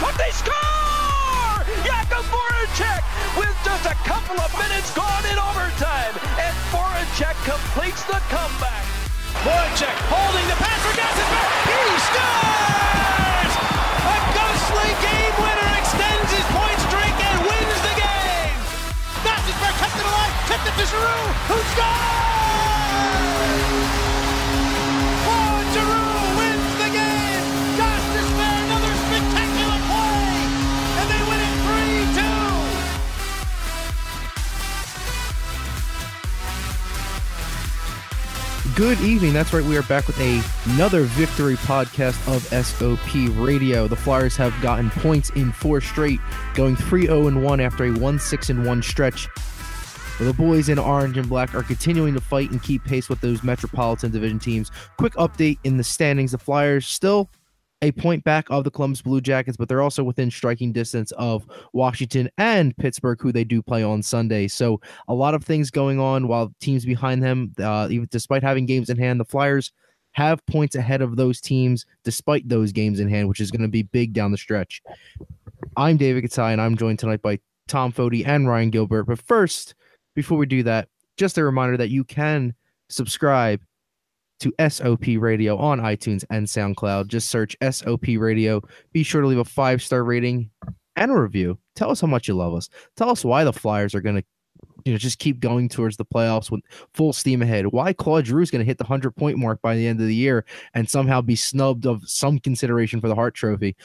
Could they score? Jakub Voracek with just a couple of minutes gone in overtime. And Voracek completes the comeback. Voracek holding the pass for Gostisbehere. He scores! A ghostly game winner extends his point streak and wins the game. Gostisbehere kept it alive, tipped it to Giroux, who scores! Good evening. That's right. We are back with a, another victory podcast of SOP Radio. The Flyers have gotten points in four straight, going 3 0 1 after a 1 6 1 stretch. The boys in orange and black are continuing to fight and keep pace with those Metropolitan Division teams. Quick update in the standings the Flyers still a point back of the Columbus Blue Jackets, but they're also within striking distance of Washington and Pittsburgh, who they do play on Sunday. So a lot of things going on while teams behind them, uh, even despite having games in hand, the Flyers have points ahead of those teams despite those games in hand, which is going to be big down the stretch. I'm David Cattai, and I'm joined tonight by Tom Foti and Ryan Gilbert. But first, before we do that, just a reminder that you can subscribe to SOP Radio on iTunes and SoundCloud. Just search SOP Radio. Be sure to leave a five star rating and a review. Tell us how much you love us. Tell us why the Flyers are going to, you know, just keep going towards the playoffs with full steam ahead. Why Claude Giroux is going to hit the hundred point mark by the end of the year and somehow be snubbed of some consideration for the Hart Trophy.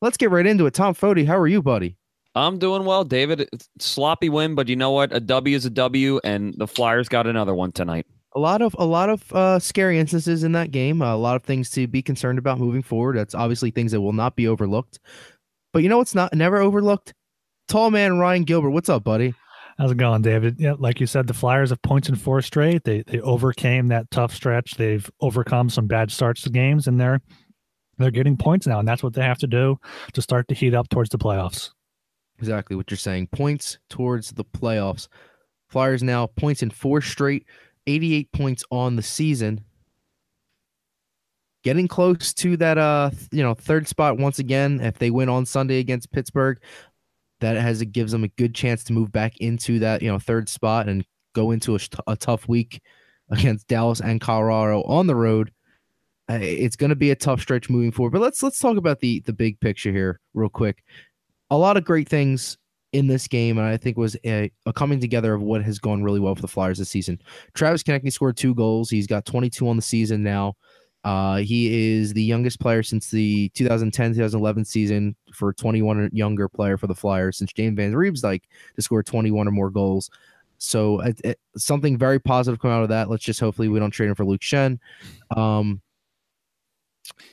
Let's get right into it. Tom Foti, how are you, buddy? I'm doing well, David. Sloppy win, but you know what? A W is a W, and the Flyers got another one tonight. A lot of a lot of uh, scary instances in that game. a lot of things to be concerned about moving forward. That's obviously things that will not be overlooked. But you know what's not never overlooked? Tall man Ryan Gilbert. What's up, buddy? How's it going, David? Yeah, like you said, the Flyers have points in four straight. They they overcame that tough stretch. They've overcome some bad starts to games, and they're they're getting points now, and that's what they have to do to start to heat up towards the playoffs. Exactly what you're saying. Points towards the playoffs. Flyers now points in four straight, 88 points on the season. Getting close to that uh you know third spot once again. If they win on Sunday against Pittsburgh, that has it gives them a good chance to move back into that you know third spot and go into a, a tough week against Dallas and Colorado on the road. It's going to be a tough stretch moving forward. But let's let's talk about the the big picture here real quick. A lot of great things in this game, and I think was a, a coming together of what has gone really well for the Flyers this season. Travis Konecny scored two goals. He's got 22 on the season now. Uh, he is the youngest player since the 2010-2011 season for 21 younger player for the Flyers since James Van Riemsdyk to score 21 or more goals. So it, it- something very positive come out of that. Let's just hopefully we don't trade him for Luke Schenn. Um,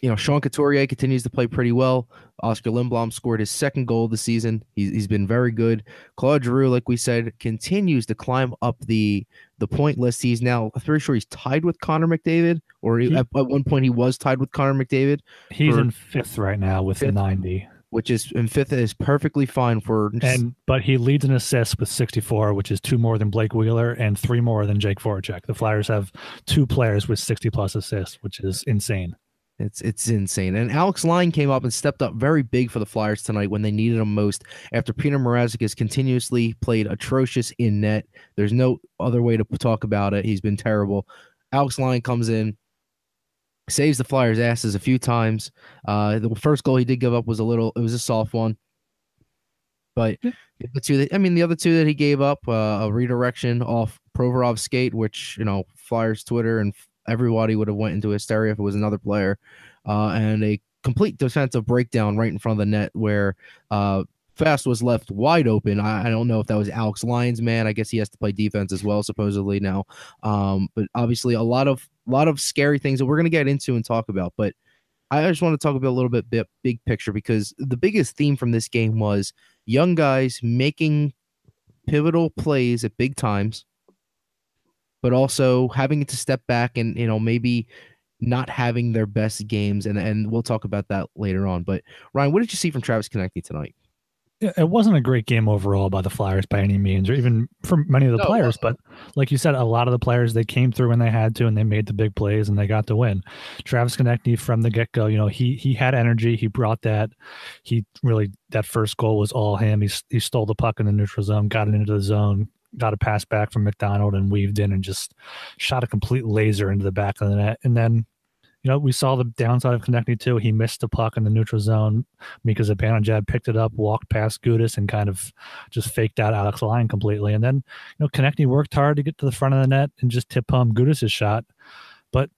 you know, Sean Couturier continues to play pretty well. Oskar Lindblom scored his second goal of the season. He's, he's been very good. Claude Giroux, like we said, continues to climb up the the point list. He's now I'm pretty sure he's tied with Connor McDavid, or he, at, at one point he was tied with Connor McDavid, He's in fifth right now with Fifth. 90, which is in fifth is perfectly fine for and but he leads in assists with 64, which is two more than Blake Wheeler and three more than Jake Voracek. The Flyers have two players with 60 plus assists, which is insane. It's it's insane. And Alex Lyon came up and stepped up very big for the Flyers tonight when they needed him most. After Petr Mrazek has continuously played atrocious in net, there's no other way to talk about it. He's been terrible. Alex Lyon comes in, saves the Flyers' asses a few times. Uh, the first goal he did give up was a little, it was a soft one. But the two, that, I mean, the other two that he gave up, uh, a redirection off Provorov's skate, which you know Flyers Twitter and everybody would have went into hysteria if it was another player, uh, and a complete defensive breakdown right in front of the net where uh, Fast was left wide open. I, I don't know if that was Alex Lyon's, man. I guess he has to play defense as well, supposedly now. Um, but obviously, a lot of lot of scary things that we're gonna get into and talk about. But I just want to talk about a little bit, bit big picture because the biggest theme from this game was young guys making pivotal plays at big times, but also having it to step back and you know maybe not having their best games, and and we'll talk about that later on. But Ryan, what did you see from Travis Konecny tonight? it wasn't a great game overall by the Flyers by any means, or even for many of the No, players. But like you said, a lot of the players they came through when they had to, and they made the big plays, and they got the win. Travis Konecny from the get go, you know, he he had energy, he brought that. He really that first goal was all him. He he stole the puck in the neutral zone, got it into the zone, got a pass back from MacDonald, and weaved in and just shot a complete laser into the back of the net, and then. You know, we saw the downside of Konecny too. He missed the puck in the neutral zone. Mika Zibanejad picked it up, walked past Gudas, and kind of just faked out Alex Lyon completely. And then, you know, Konecny worked hard to get to the front of the net and just tip home Gudas' shot. But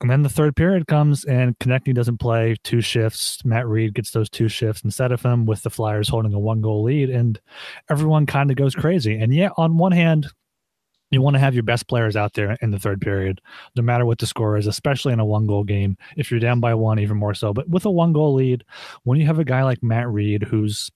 and then the third period comes and Konecny doesn't play two shifts. Matt Read gets those two shifts instead of him with the Flyers holding a one goal lead. And everyone kind of goes crazy. And yeah, on one hand, you want to have your best players out there in the third period, no matter what the score is, especially in a one goal game. If you're down by one, even more so. But with a one goal lead, when you have a guy like Matt Read, who's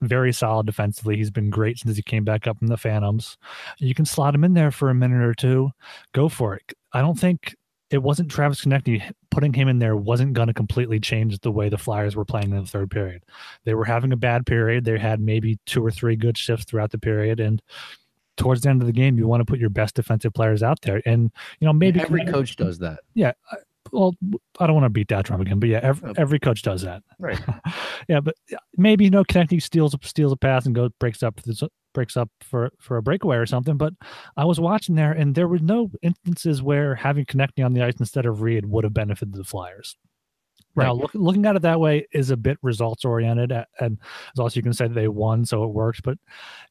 very solid defensively, he's been great since he came back up from the Phantoms. You can slot him in there for a minute or two. Go for it. I don't think it wasn't Travis Konecny putting him in there wasn't going to completely change the way the Flyers were playing in the third period. They were having a bad period. They had maybe two or three good shifts throughout the period, and towards the end of the game, you want to put your best defensive players out there. And you know, maybe every Konecny- coach does that. yeah. I- Well, I don't want to beat that drum again, but yeah, every, every coach does that. Right. yeah, but maybe you know, Konecny steals steals a pass and goes breaks up breaks up for for a breakaway or something. But I was watching there, and there were no instances where having Konecny on the ice instead of Read would have benefited the Flyers. Now, look, looking at it that way is a bit results oriented, and as also you can say that they won, so it works. But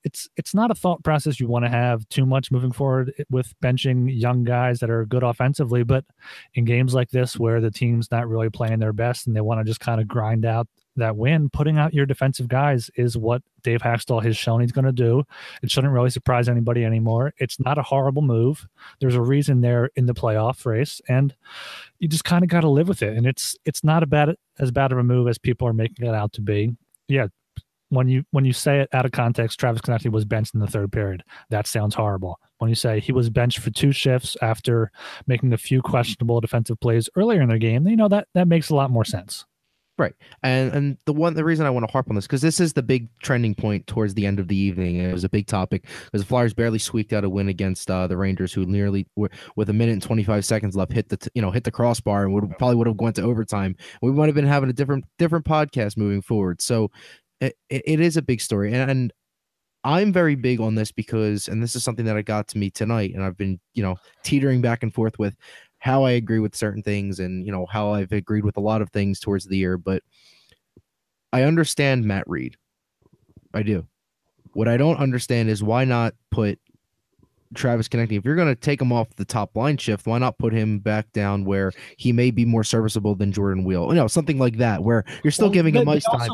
it's it's not a thought process you want to have too much moving forward with benching young guys that are good offensively. But in games like this, where the team's not really playing their best and they want to just kind of grind out that win, putting out your defensive guys is what Dave Hakstol has shown he's going to do. It shouldn't really surprise anybody anymore. It's not a horrible move. There's a reason they're in the playoff race, and you just kind of got to live with it. And it's it's not a bad as bad of a move as people are making it out to be. Yeah, when you when you say it out of context, Travis Konecny was benched in the third period. That sounds horrible. When you say he was benched for two shifts after making a few questionable defensive plays earlier in the game, you know that that makes a lot more sense. And and the one the reason I want to harp on this because this is the big trending point towards the end of the evening. It was a big topic because the Flyers barely squeaked out a win against uh, the Rangers, who nearly were, with a minute and twenty five seconds left hit the t- you know hit the crossbar and would probably would have gone to overtime. We might have been having a different different podcast moving forward. So it it is a big story, and, and I'm very big on this because, and this is something that I got to me tonight, and I've been you know teetering back and forth with how I agree with certain things and you know how I've agreed with a lot of things towards the year, but I understand Matt Read. I do. What I don't understand is why not put Travis Konecny, If you're going to take him off the top line shift, why not put him back down where he may be more serviceable than Jordan Weal? You know, something like that, where you're still Well, giving they- him ice time.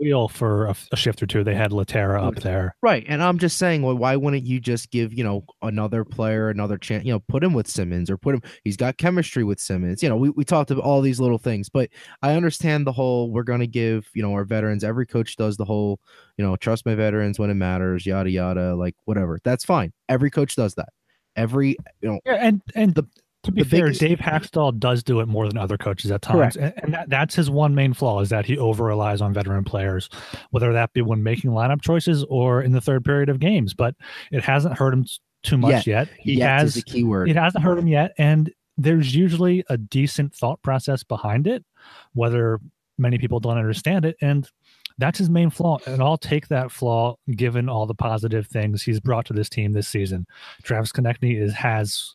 Weal for a, a shift or two. They had Lehtera up there. Right. And I'm just saying, well, why wouldn't you just give, you know, another player another chance, you know, put him with Simmonds or put him, he's got chemistry with Simmonds. You know, we, we talked about all these little things, but I understand the whole, we're going to give, you know, our veterans, every coach does the whole, you know, trust my veterans when it matters, yada, yada, like whatever. That's fine. Every coach does that. Every, you know, Yeah, and and The- to be the fair, biggest- Dave Hakstol does do it more than other coaches at times, Correct. and, and that, that's his one main flaw is that he over relies on veteran players, whether that be when making lineup choices or in the third period of games. But it hasn't hurt him too much yet. He yet has is a key word. it hasn't hurt him yet, and there's usually a decent thought process behind it, whether many people don't understand it, and that's his main flaw. And I'll take that flaw given all the positive things he's brought to this team this season. Travis Konecny is has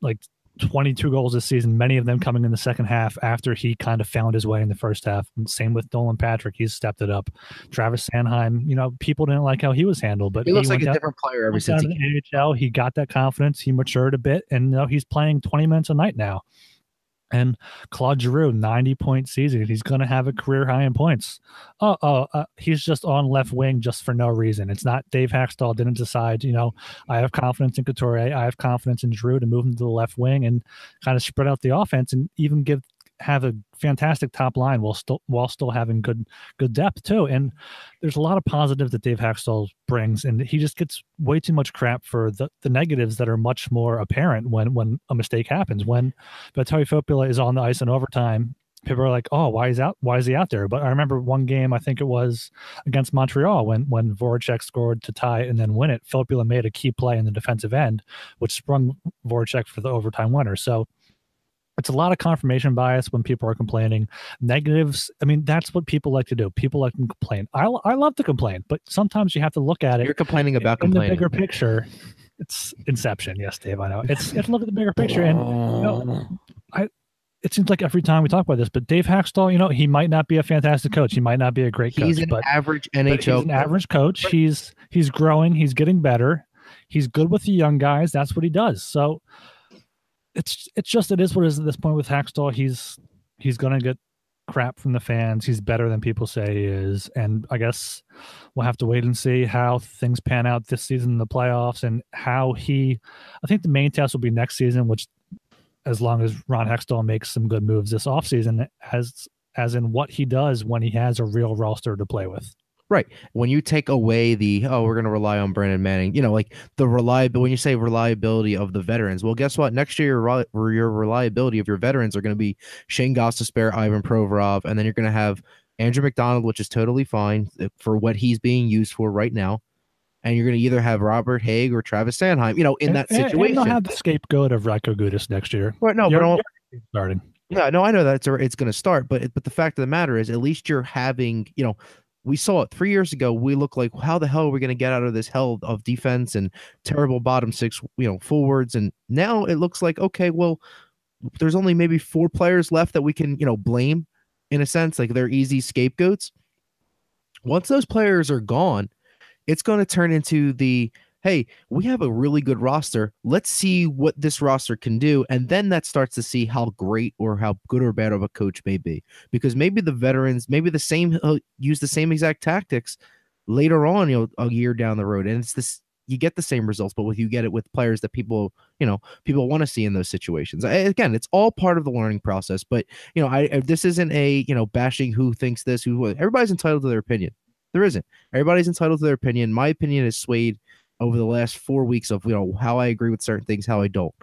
like 22 goals this season, many of them coming in the second half after he kind of found his way in the first half. And same with Nolan Patrick, he's stepped it up. Travis Sanheim, you know, people didn't like how he was handled, but he looks like a out- different player ever went since he AHL. He got that confidence. He matured a bit, and you know, he's playing 20 minutes a night now. And Claude Giroux, 90 point season. He's going to have a career high in points. Oh, oh, uh, he's just on left wing just for no reason. It's not Dave Hakstol didn't decide, you know, I have confidence in Couturier. I have confidence in Drew to move him to the left wing and kind of spread out the offense and even give have a fantastic top line while still while still having good good depth too. And there's a lot of positive that Dave Hakstol brings, and he just gets way too much crap for the, the negatives that are much more apparent when when a mistake happens. When Valtteri Filppula is on the ice in overtime, people are like, "Oh, why is out? Why is he out there?" But I remember one game, I think it was against Montreal when when Voracek scored to tie and then win it. Filppula made a key play in the defensive end, which sprung Voracek for the overtime winner. So it's a lot of confirmation bias when people are complaining. Negatives, I mean, that's what people like to do. People like to complain. I, I love to complain, but sometimes you have to look at it. You're complaining about in complaining. the bigger picture. It's Inception, yes, Dave. I know. It's you have to look at the bigger picture, and you know, I. It seems like every time we talk about this, but Dave Hakstol, you know, he might not be a fantastic coach. He might not be a great coach. He's an but, average but NHL. he's an average coach. He's he's growing. He's getting better. He's good with the young guys. That's what he does. So it's it's just it is what it is at this point with Hakstol. He's he's gonna get crap from the fans. He's better than people say he is, and I guess we'll have to wait and see how things pan out this season in the playoffs and how he. I think the main test will be next season, which as long as Ron Hextall makes some good moves this offseason, as as in what he does when he has a real roster to play with. Right. When you take away the oh, we're going to rely on Brandon Manning, you know, like the reliability. When you say reliability of the veterans, well, guess what? Next year, your, your reliability of your veterans are going to be Shane Gostisbehere, Ivan Provorov, and then you're going to have Andrew MacDonald, which is totally fine uh, for what he's being used for right now. And you're going to either have Robert Hägg or Travis Sanheim, you know, in And- that and- and situation. they'll have the scapegoat of Radko Gudas next year. Right, no, You're- but you're starting. Yeah, no, I know that it's it's going to start, but but the fact of the matter is, at least you're having, you know, we saw it three years ago. We look like how the hell are we going to get out of this hell of defense and terrible bottom six, you know, forwards, and now it looks like okay, well, there's only maybe four players left that we can, you know, blame in a sense, like they're easy scapegoats. Once those players are gone, it's going to turn into the hey, we have a really good roster. Let's see what this roster can do. And then that starts to see how great or how good or bad of a coach may be. Because maybe the veterans, maybe the same, uh, use the same exact tactics later on, you know, a year down the road. And it's this, you get the same results, but with you get it with players that people, you know, people want to see in those situations. Again, it's all part of the learning process. But, you know, I this isn't a, you know, bashing who thinks this, who, everybody's entitled to their opinion. There isn't. Everybody's entitled to their opinion. My opinion is swayed over the last four weeks of you know how I agree with certain things, how I don't.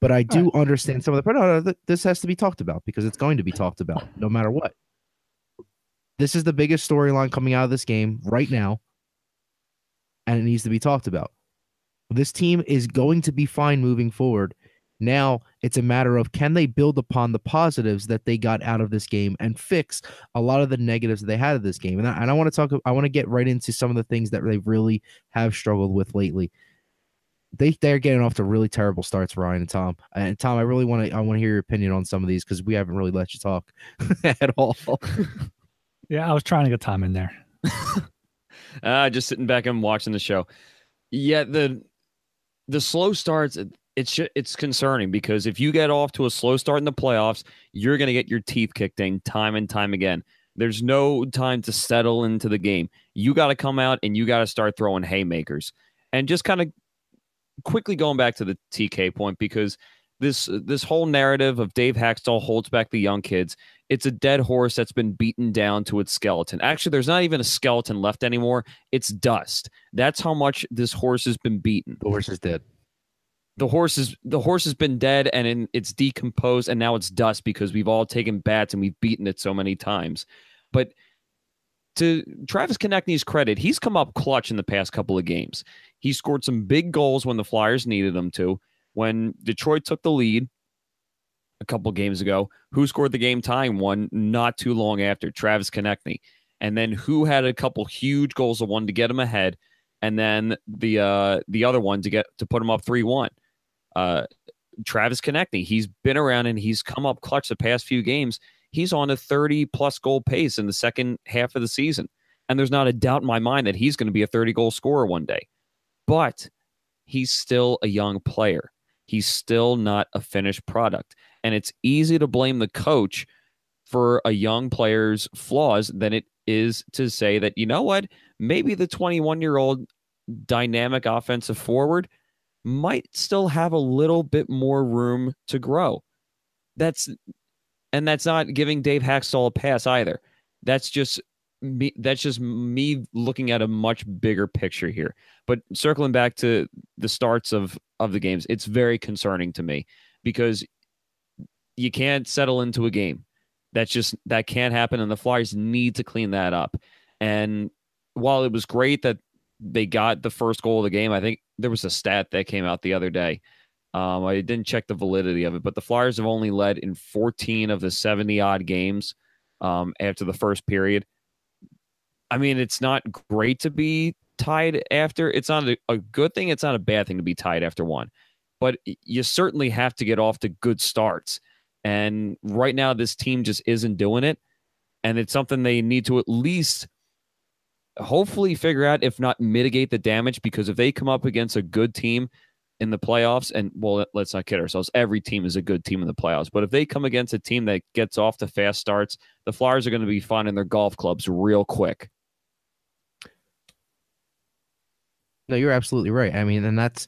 But I do understand some of the. But no, no, this has to be talked about because it's going to be talked about no matter what. This is the biggest storyline coming out of this game right now, and it needs to be talked about. This team is going to be fine moving forward. Now it's a matter of can they build upon the positives that they got out of this game and fix a lot of the negatives that they had of this game. And I, and I want to talk. I want to get right into some of the things that they really have struggled with lately. They they're getting off to really terrible starts, Ryan and Tom. And Tom, I really want to I want to hear your opinion on some of these because we haven't really let you talk at all. Yeah, I was trying to get Tom in there. Uh, just sitting back and watching the show. Yeah, the the slow starts. It- It's it's concerning because if you get off to a slow start in the playoffs, you're going to get your teeth kicked in time and time again. There's no time to settle into the game. You got to come out and you got to start throwing haymakers. And just kind of quickly going back to the TK point because this this whole narrative of Dave Hakstol holds back the young kids. It's a dead horse that's been beaten down to its skeleton. Actually, there's not even a skeleton left anymore. It's dust. That's how much this horse has been beaten. the horse is dead. The horse is the horse has been dead and in, it's decomposed and now it's dust because we've all taken bats and we've beaten it so many times. But to Travis Konecny's credit, he's come up clutch in the past couple of games. He scored some big goals when the Flyers needed them to. When Detroit took the lead a couple games ago, who scored the game tying one not too long after? Travis Konecny. And then who had a couple huge goals, the one to get him ahead, and then the uh the other one to get to put him up three one. Uh Travis Konecny. He's been around and he's come up clutch the past few games. He's on a 30 plus goal pace in the second half of the season. And there's not a doubt in my mind that he's going to be a 30 goal scorer one day. But he's still a young player. He's still not a finished product. And it's easy to blame the coach for a young player's flaws than it is to say that, you know what, maybe the 21 year old dynamic offensive forward might still have a little bit more room to grow. That's and that's not giving Dave Hakstol a pass either. That's just me that's just me looking at a much bigger picture here. But circling back to the starts of of the games, it's very concerning to me because you can't settle into a game. That's just that can't happen, and the Flyers need to clean that up. And while it was great that they got the first goal of the game, I think there was a stat that came out the other day. Um, I didn't check the validity of it, but the Flyers have only led in 14 of the 70 odd games um, after the first period. I mean, it's not great to be tied after. It's not a, a good thing. It's not a bad thing to be tied after one, but you certainly have to get off to good starts. And right now, this team just isn't doing it. And it's something they need to at least hopefully figure out, if not mitigate the damage, because if they come up against a good team in the playoffs, and well, let's not kid ourselves, every team is a good team in the playoffs. But if they come against a team that gets off to fast starts, the Flyers are going to be finding their golf clubs real quick. No, you're absolutely right. I mean, and that's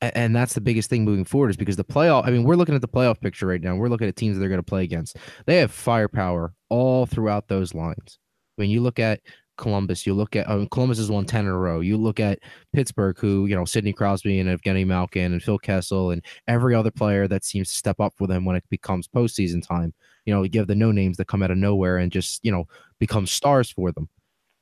and that's the biggest thing moving forward is because the playoff. I mean, we're looking at the playoff picture right now. We're looking at teams that they're going to play against. They have firepower all throughout those lines. When you look at Columbus, you look at um, Columbus has won ten in a row. You look at Pittsburgh, who you know Sidney Crosby and Evgeny Malkin and Phil Kessel and every other player that seems to step up for them when it becomes postseason time. You know, you have the no names that come out of nowhere and just you know become stars for them.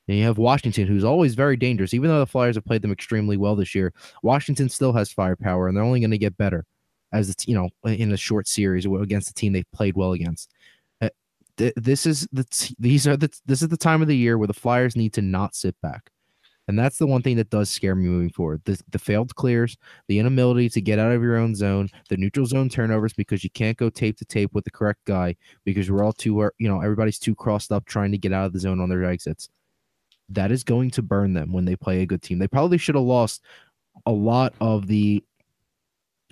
And you have Washington, who's always very dangerous. Even though the Flyers have played them extremely well this year, Washington still has firepower, and they're only going to get better as it's you know in a short series against the team they've played well against. This is the these are the this is the time of the year where the Flyers need to not sit back. And that's the one thing that does scare me moving forward. The, the failed clears, the inability to get out of your own zone, the neutral zone turnovers because you can't go tape to tape with the correct guy because we're all too, you know, everybody's too crossed up trying to get out of the zone on their exits that is going to burn them when they play a good team. They probably should have lost a lot of the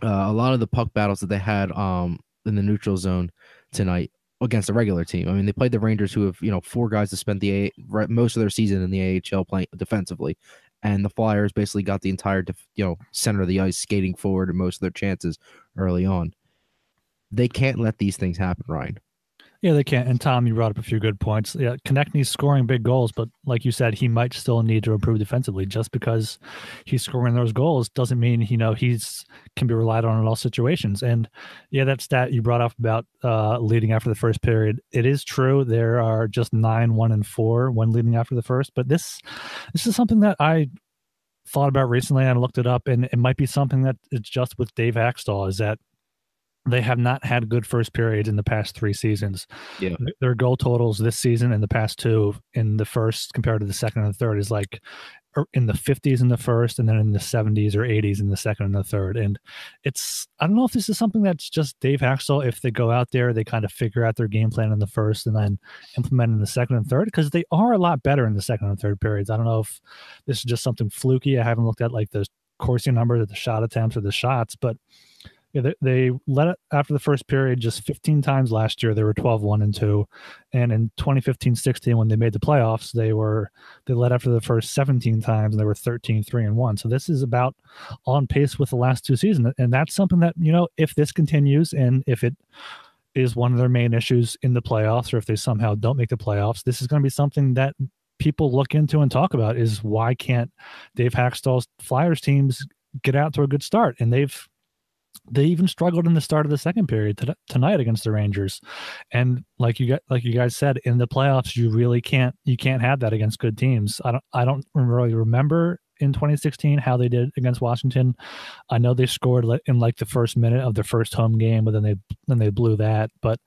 uh, a lot of the puck battles that they had um in the neutral zone tonight against a regular team. I mean, they played the Rangers, who have you know four guys that spent the a- most of their season in the AHL playing defensively, and the Flyers basically got the entire def- you know center of the ice skating forward in most of their chances early on. They can't let these things happen, Ryan. Yeah, they can't. And Tom, you brought up a few good points. Yeah, Konecny's scoring big goals, but like you said, he might still need to improve defensively. Just because he's scoring those goals doesn't mean you know he's can be relied on in all situations. And yeah, that stat you brought up about uh, leading after the first period, it is true. There are just nine, one, and four when leading after the first. But this this is something that I thought about recently and looked it up, and it might be something that it's just with Dave Hakstol is that they have not had good first periods in the past three seasons. Yeah. Their goal totals this season and the past two in the first compared to the second and the third is like er, in the 50s in the first and then in the 70s or 80s in the second and the third. And it's, I don't know if this is something that's just Dave Hakstol. If they go out there, they kind of figure out their game plan in the first and then implement in the second and third because they are a lot better in the second and third periods. I don't know if this is just something fluky. I haven't looked at like the Corsi numbers, the shot attempts or the shots, but they, they let it after the first period just 15 times last year. They were 12 1 and 2. And in 2015 16, when they made the playoffs, they were they led after the first 17 times and they were 13 3 and 1. So this is about on pace with the last two seasons. And that's something that, you know, if this continues and if it is one of their main issues in the playoffs, or if they somehow don't make the playoffs, this is going to be something that people look into and talk about is why can't Dave Hakstol's Flyers teams get out to a good start? And they've they even struggled in the start of the second period t- tonight against the Rangers. And like you got, like you guys said, in the playoffs, you really can't you can't have that against good teams. I don't I don't really remember in 2016 how they did against Washington. I know they scored in like the first minute of their first home game, but then they then they blew that. But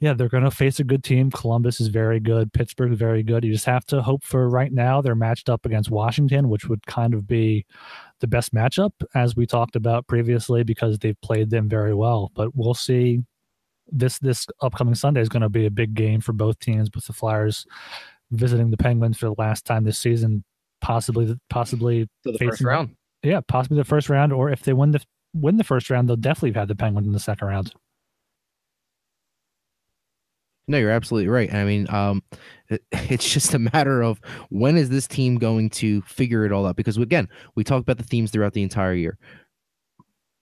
yeah, they're going to face a good team. Columbus is very good. Pittsburgh very good. You just have to hope for right now they're matched up against Washington, which would kind of be the best matchup, as we talked about previously, because they've played them very well. But we'll see. This this upcoming Sunday is going to be a big game for both teams, with the Flyers visiting the Penguins for the last time this season, possibly possibly the facing, first round. Yeah, possibly the first round, or if they win the win the first round, they'll definitely have the Penguins in the second round. No, you're absolutely right. I mean, um, it, it's just a matter of when is this team going to figure it all out? Because again, we talked about the themes throughout the entire year.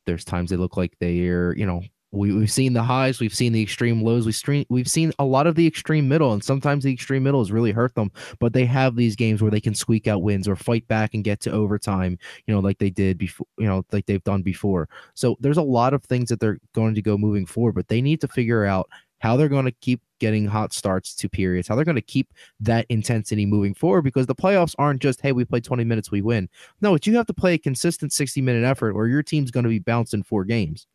There's times they look like they're, you know, we, we've seen the highs, we've seen the extreme lows, we stream, we've seen a lot of the extreme middle, and sometimes the extreme middle has really hurt them. But they have these games where they can squeak out wins or fight back and get to overtime, you know, like they did before, you know, like they've done before. So there's a lot of things that they're going to go moving forward, but they need to figure out how they're going to keep getting hot starts to periods, how they're going to keep that intensity moving forward because the playoffs aren't just, hey, we play 20 minutes, we win. No, it's you have to play a consistent 60 minute effort or your team's going to be bouncing four games.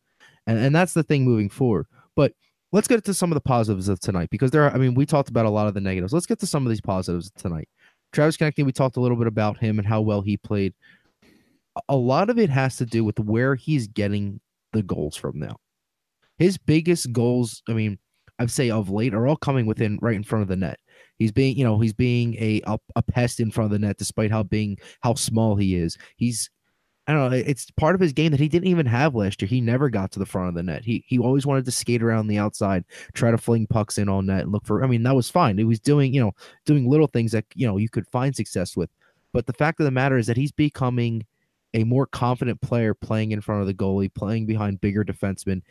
And, and that's the thing moving forward. But let's get to some of the positives of tonight because there are, I mean, we talked about a lot of the negatives. Let's get to some of these positives tonight. Travis Konecny, we talked a little bit about him and how well he played. A lot of it has to do with where he's getting the goals from now. His biggest goals, I mean, I'd say of late, are all coming within right in front of the net. He's being, you know, he's being a a, a pest in front of the net, despite how being how small he is. He's I don't know. It's part of his game that he didn't even have last year. He never got to the front of the net. He he always wanted to skate around the outside, try to fling pucks in on net, and look for. I mean, that was fine. He was doing you know doing little things that you know you could find success with. But the fact of the matter is that he's becoming a more confident player, playing in front of the goalie, playing behind bigger defensemen,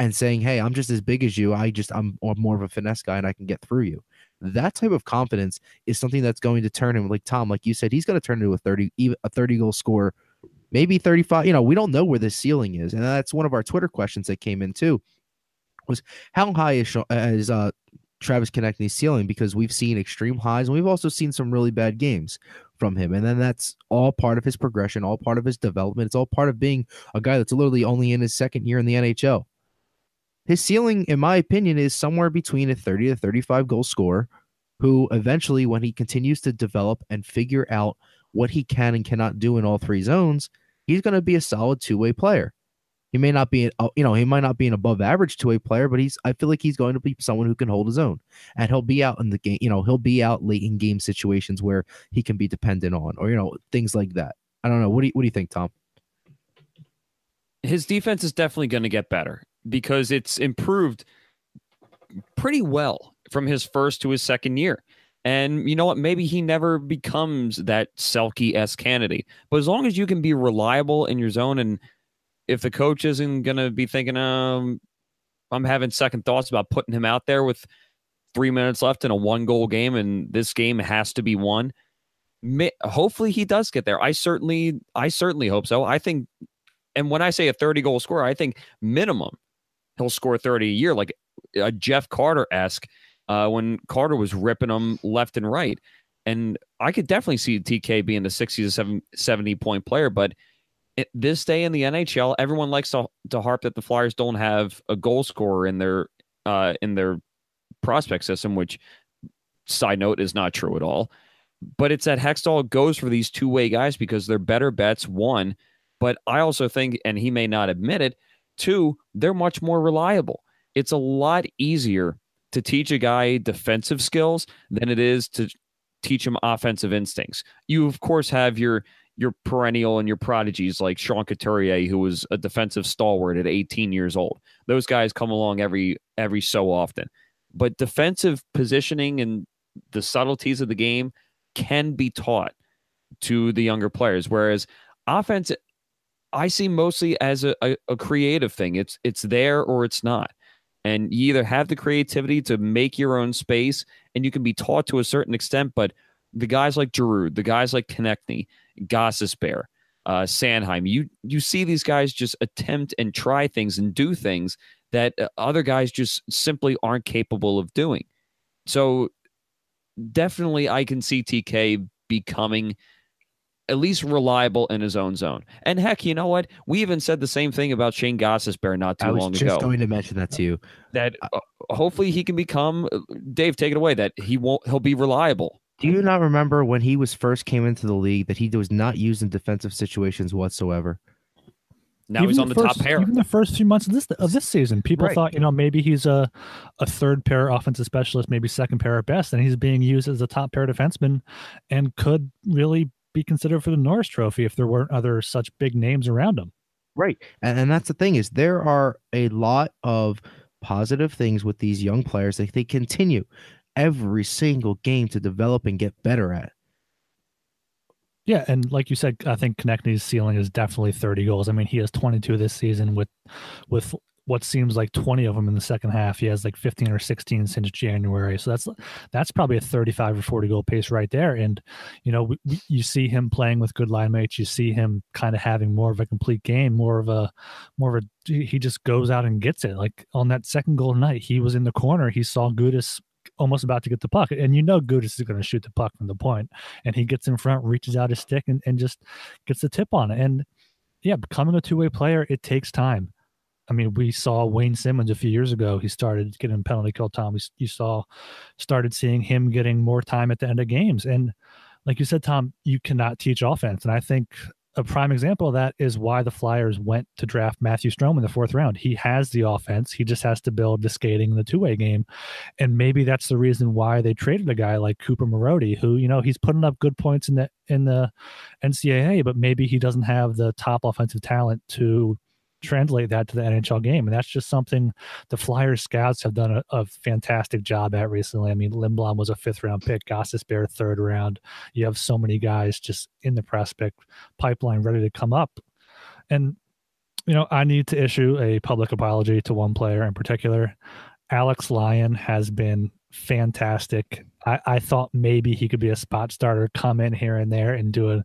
and saying, "Hey, I'm just as big as you. I just I'm more of a finesse guy, and I can get through you." That type of confidence is something that's going to turn him, like Tom, like you said, he's going to turn into a thirty a thirty goal scorer maybe 35 you know we don't know where the ceiling is and that's one of our twitter questions that came in too was how high is, is uh travis konecny's ceiling because we've seen extreme highs and we've also seen some really bad games from him and then that's all part of his progression all part of his development it's all part of being a guy that's literally only in his second year in the nhl his ceiling in my opinion is somewhere between a 30 to 35 goal scorer who eventually when he continues to develop and figure out what he can and cannot do in all three zones, he's going to be a solid two way player. He may not be, uh, you know, he might not be an above average two way player, but he's, I feel like he's going to be someone who can hold his own and he'll be out in the game, you know, he'll be out late in game situations where he can be dependent on or, you know, things like that. I don't know. What do you, what do you think, Tom? His defense is definitely going to get better because it's improved pretty well from his first to his second year. And you know what? Maybe he never becomes that Selke s candidate. But as long as you can be reliable in your zone, and if the coach isn't going to be thinking, um, I'm having second thoughts about putting him out there with three minutes left in a one goal game, and this game has to be won. Hopefully, he does get there. I certainly, I certainly hope so. I think, and when I say a 30 goal scorer, I think minimum he'll score 30 a year, like a Jeff Carter esque uh, when Carter was ripping them left and right. And I could definitely see TK being the 60 to 70 point player, but it, this day in the NHL, everyone likes to, to harp that the Flyers don't have a goal scorer in their uh, in their prospect system, which side note is not true at all. But it's that Hextall goes for these two way guys because they're better bets. One, but I also think, and he may not admit it, two, they're much more reliable. It's a lot easier to teach a guy defensive skills than it is to teach him offensive instincts. You of course have your your perennial and your prodigies like Sean Couturier, who was a defensive stalwart at 18 years old. Those guys come along every every so often. But defensive positioning and the subtleties of the game can be taught to the younger players. Whereas offense, I see mostly as a, a, a creative thing. It's it's there or it's not and you either have the creativity to make your own space and you can be taught to a certain extent but the guys like Giroux, the guys like Konecny, Gostisbehere, uh, Sanheim, you you see these guys just attempt and try things and do things that uh, other guys just simply aren't capable of doing. So definitely, I can see TK becoming at least reliable in his own zone. And heck, you know what? We even said the same thing about Shane Gostisbehere not too long ago. I was just going to mention that to you. That uh, hopefully he can become Dave. Take it away. That he won't. He'll be reliable. Do you not remember when he was first came into the league that he was not used in defensive situations whatsoever? Now even he's on the, the first, top pair. Even the first few months of this of this season, people right. thought, you know, maybe he's a a third pair offensive specialist, maybe second pair at best, and he's being used as a top pair defenseman, and could really be considered for the Norris Trophy if there weren't other such big names around him. Right, and, and that's the thing is there are a lot of positive things with these young players that they continue every single game to develop and get better at. Yeah, and like you said, I think Konecny's ceiling is definitely 30 goals. I mean, he has 22 this season with with what seems like 20 of them in the second half. He has like 15 or 16 since January. So that's that's probably a 35 or 40 goal pace right there. And you know, we, we, you see him playing with good line mates. You see him kind of having more of a complete game, more of a more of a he just goes out and gets it. Like on that second goal night, he was in the corner. He saw Gudas almost about to get the puck. And you know Gudas is going to shoot the puck from the point. And he gets in front, reaches out his stick and, and just gets the tip on it. And yeah, becoming a two-way player, it takes time. I mean, we saw Wayne Simmonds a few years ago. He started getting penalty kill time. We, you saw, started seeing him getting more time at the end of games. And like you said, Tom, you cannot teach offense. And I think a prime example of that is why the Flyers went to draft Matthew Strome in the fourth round. He has the offense. He just has to build the skating, the two way game. And maybe that's the reason why they traded a guy like Cooper Marody, who, you know, he's putting up good points in the in the NCAA, but maybe he doesn't have the top offensive talent to translate that to the NHL game. And that's just something the Flyers scouts have done a, a fantastic job at recently. I mean, Lindblom was a fifth round pick, Gostisbehere third round. You have so many guys just in the prospect pipeline ready to come up. And, you know, I need to issue a public apology to one player in particular. Alex Lyon has been fantastic. I, I thought maybe he could be a spot starter, come in here and there and do a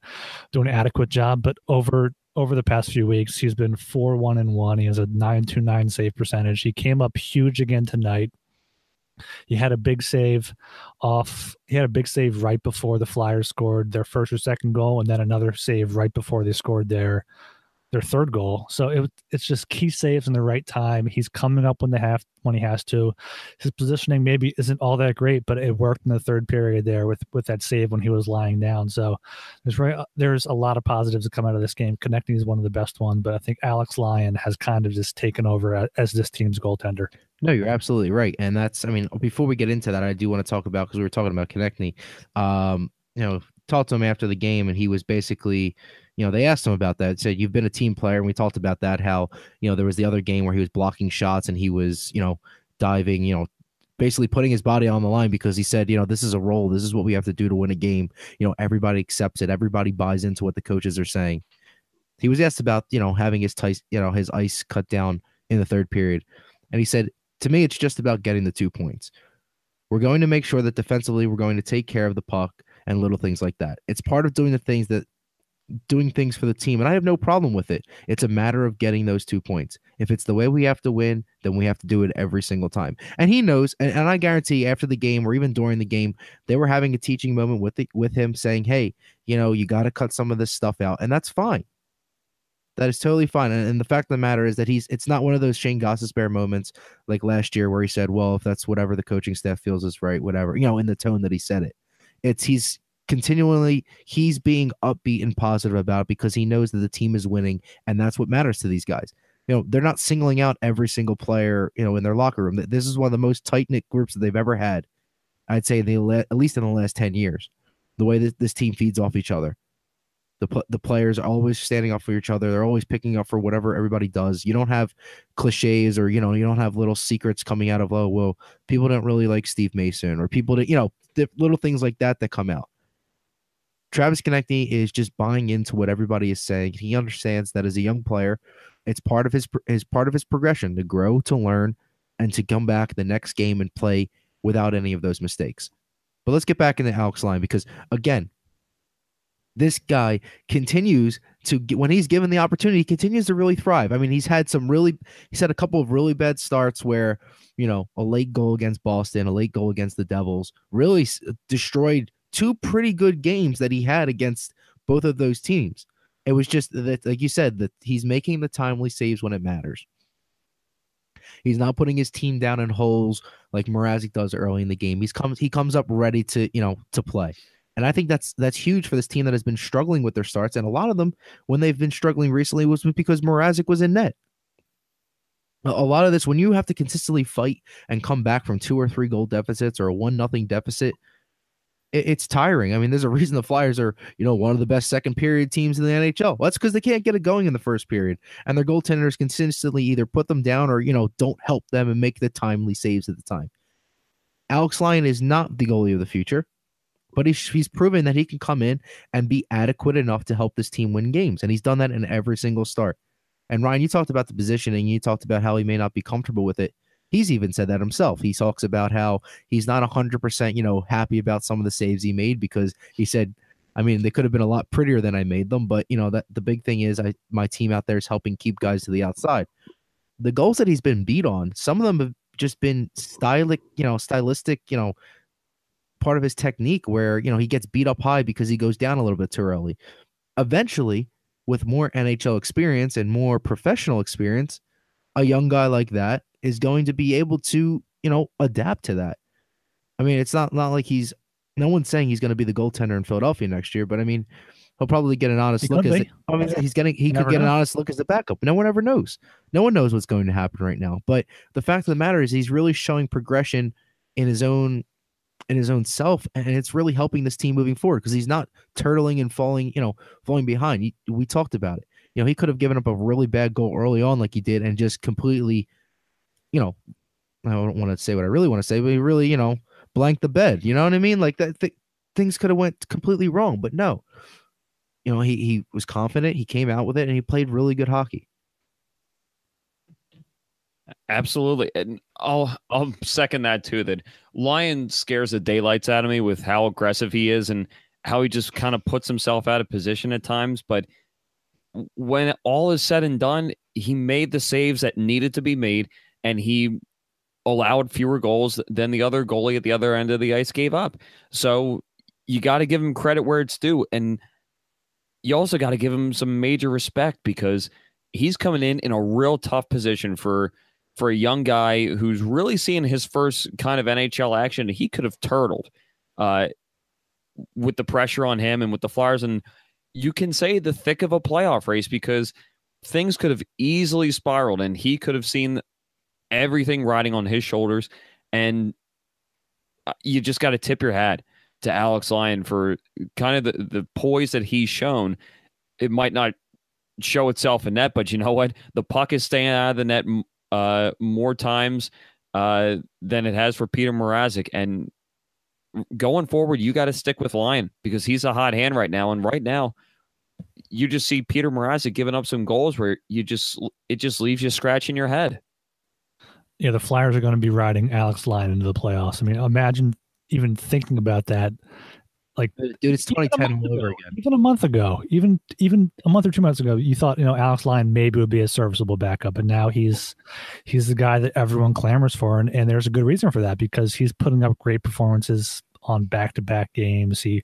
do an adequate job, but over over the past few weeks. He's been four one and one. He has a nine two nine save percentage. He came up huge again tonight. He had a big save off. He had a big save right before the Flyers scored their first or second goal, and then another save right before they scored their their third goal. So it, it's just key saves in the right time. He's coming up when they have when he has to. His positioning maybe isn't all that great, but it worked in the third period there with with that save when he was lying down. So there's there's a lot of positives that come out of this game. Konecny is one of the best ones, but I think Alex Lyon has kind of just taken over as this team's goaltender. No, you're absolutely right, and that's I mean before we get into that, I do want to talk about because we were talking about Konecny. Um, you know, talked to him after the game, and he was basically you know, they asked him about that. Said you've been a team player, and we talked about that. How you know there was the other game where he was blocking shots and he was you know diving, you know, basically putting his body on the line because he said, you know, this is a role. This is what we have to do to win a game. You know, everybody accepts it. Everybody buys into what the coaches are saying. He was asked about you know having his tice, you know, his ice cut down in the third period, and he said, to me, it's just about getting the two points. We're going to make sure that defensively we're going to take care of the puck and little things like that. It's part of doing the things that doing things for the team, and I have no problem with it. It's a matter of getting those two points. If it's the way we have to win, then we have to do it every single time. And he knows, and, and I guarantee after the game or even during the game, they were having a teaching moment with the, with him, saying, "Hey, you know, you got to cut some of this stuff out," and that's fine. That is totally fine. And, and, the fact of the matter is that he's it's not one of those Shane Gostisbehere moments like last year where he said, Well, if that's whatever the coaching staff feels is right, whatever, you know, in the tone that he said it. It's he's continually he's being upbeat and positive about it because he knows that the team is winning and that's what matters to these guys. You know they're not singling out every single player you know in their locker room. This is one of the most tight-knit groups that they've ever had i'd say they at least in the last 10 years the way that this team feeds off each other. The, the players are always standing up for each other. They're always picking up for whatever everybody does. You don't have cliches or you know you don't have little secrets coming out of oh well people don't really like steve mason or people that you know little things like that that come out Travis Konecny is just buying into what everybody is saying. He understands that as a young player, it's part of his is part of his progression to grow, to learn, and to come back the next game and play without any of those mistakes. But let's get back into Alex Lyon because again, this guy continues to when he's given the opportunity, he continues to really thrive. I mean, he's had some really he's had a couple of really bad starts where, you know, a late goal against Boston, a late goal against the Devils really destroyed two pretty good games that he had against both of those teams. It was just that, like you said, that he's making the timely saves when it matters. He's not putting his team down in holes like Mrazek does early in the game. He's comes he comes up ready to you know to play, and I think that's that's huge for this team that has been struggling with their starts. And a lot of them, when they've been struggling recently, was because Mrazek was in net. A lot of this, when you have to consistently fight and come back from two or three goal deficits or a one nothing deficit it's tiring. I mean, there's a reason the Flyers are, you know, one of the best second period teams in the NHL. Well, that's because they can't get it going in the first period, and their goaltenders consistently either put them down or you know don't help them and make the timely saves at the time. Alex Lyon is not the goalie of the future, but he's he's proven that he can come in and be adequate enough to help this team win games, and he's done that in every single start. And Ryan, you talked about the positioning. You talked about how he may not be comfortable with it. He's even said that himself. He talks about how he's not 100%, you know, happy about some of the saves he made because he said, I mean, they could have been a lot prettier than I made them, but you know, that the big thing is I my team out there is helping keep guys to the outside. The goals that he's been beat on, some of them have just been stylic, you know, stylistic, you know, part of his technique where, you know, he gets beat up high because he goes down a little bit too early. Eventually, with more NHL experience and more professional experience, a young guy like that is going to be able to, you know, adapt to that. I mean, it's not not like he's no one's saying he's going to be the goaltender in Philadelphia next year, but I mean, he'll probably get an honest He look as the, I mean, he's getting he could get an honest look as the backup. No one ever knows. No one knows what's going to happen right now. But the fact of the matter is, he's really showing progression in his own in his own self, and it's really helping this team moving forward because he's not turtling and falling, you know, falling behind. We talked about it. You know, he could have given up a really bad goal early on, like he did, and just completely, you know, I don't want to say what I really want to say, but he really, you know, blanked the bed. You know what I mean? Like that. Th- things could have went completely wrong, but no. You know, he he was confident. He came out with it, and he played really good hockey. Absolutely, and I'll I'll second that too. That Lyon scares the daylights out of me with how aggressive he is and how he just kind of puts himself out of position at times. But when all is said and done, he made the saves that needed to be made, and he allowed fewer goals than the other goalie at the other end of the ice gave up. So you got to give him credit where it's due, and you also got to give him some major respect because he's coming in in a real tough position for for a young guy who's really seeing his first kind of NHL action. He could have turtled uh, with the pressure on him and with the Flyers, and you can say the thick of a playoff race because things could have easily spiraled, and he could have seen everything riding on his shoulders, and uh, you just got to tip your hat to Alex Lyon for kind of the, the poise that he's shown. It might not show itself in net, but you know what? The puck is staying out of the net uh, more times uh, than it has for Petr Mrazek. And going forward, you got to stick with Lyon because he's a hot hand right now. And right now, you just see Petr Mrazek giving up some goals where you just it just leaves you scratching your head. Yeah, the Flyers are going to be riding Alex Lyon into the playoffs. I mean, imagine even thinking about that. Like, Dude, it's 2010 all over again. Even a month ago, even even a month or two months ago, you thought you know Alex Lyon maybe would be a serviceable backup, and now he's he's the guy that everyone clamors for, and, and there's a good reason for that because he's putting up great performances on back to back games. He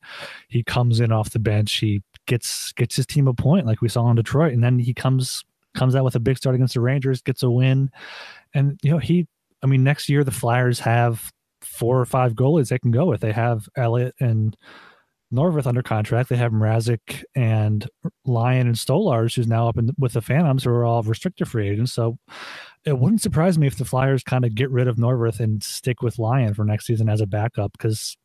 he comes in off the bench, he gets gets his team a point like we saw in Detroit, and then he comes comes out with a big start against the Rangers, gets a win, and you know he. I mean, next year the Flyers have four or five goalies they can go with. They have Elliott and Neuvirth under contract. They have Mrazek and Lyon and Stolarz, who's now up in, with the Phantoms, who are all restricted free agents. So it wouldn't surprise me if the Flyers kind of get rid of Neuvirth and stick with Lyon for next season as a backup because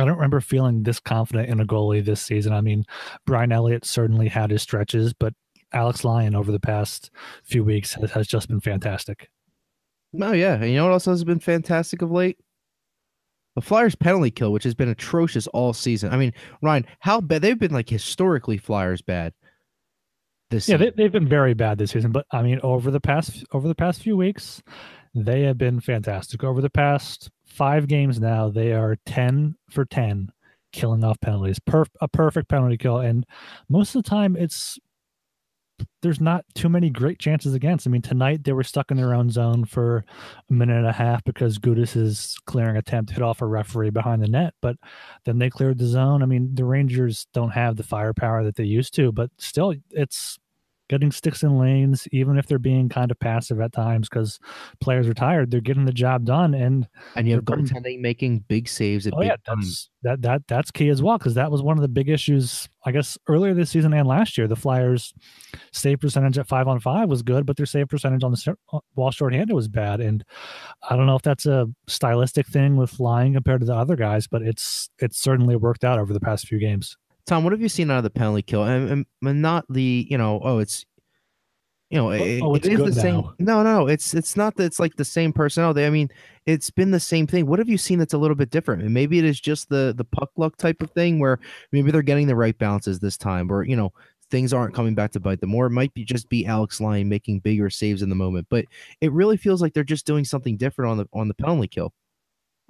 I don't remember feeling this confident in a goalie this season. I mean, Brian Elliott certainly had his stretches, but Alex Lyon over the past few weeks has, has just been fantastic. Oh yeah, and you know what else has been fantastic of late? The Flyers penalty kill, which has been atrocious all season. I mean, Ryan, how bad they've been like historically Flyers bad. This Yeah, season. they, they've been very bad this season, but I mean, over the past over the past few weeks, they have been fantastic. Over the past five games now, they are ten for ten, killing off penalties. A perfect penalty kill, and most of the time, it's there's not too many great chances against. I mean, tonight they were stuck in their own zone for a minute and a half because Gudas' clearing attempt hit off a referee behind the net, but then they cleared the zone. I mean, the Rangers don't have the firepower that they used to, but still, it's getting sticks in lanes, even if they're being kind of passive at times because players are tired. They're getting the job done, and and you have goaltending making big saves at oh big yeah, that's that that that's key as well because that was one of the big issues. I guess earlier this season and last year, the Flyers' save percentage at five on five was good, but their save percentage on the while shorthanded was bad. And I don't know if that's a stylistic thing with Lyon compared to the other guys, but it's it's certainly worked out over the past few games. Tom, what have you seen out of the penalty kill? And, and, not the, you know, oh, it's, you know, it, oh, it it's the good same. No, no, no. It's it's not that it's like the same personnel. Oh, they, I mean, it's been the same thing. What have you seen that's a little bit different? And maybe it is just the the puck luck type of thing where maybe they're getting the right bounces this time, or you know, things aren't coming back to bite them, or it might be just be Alex Lyon making bigger saves in the moment. But it really feels like they're just doing something different on the on the penalty kill.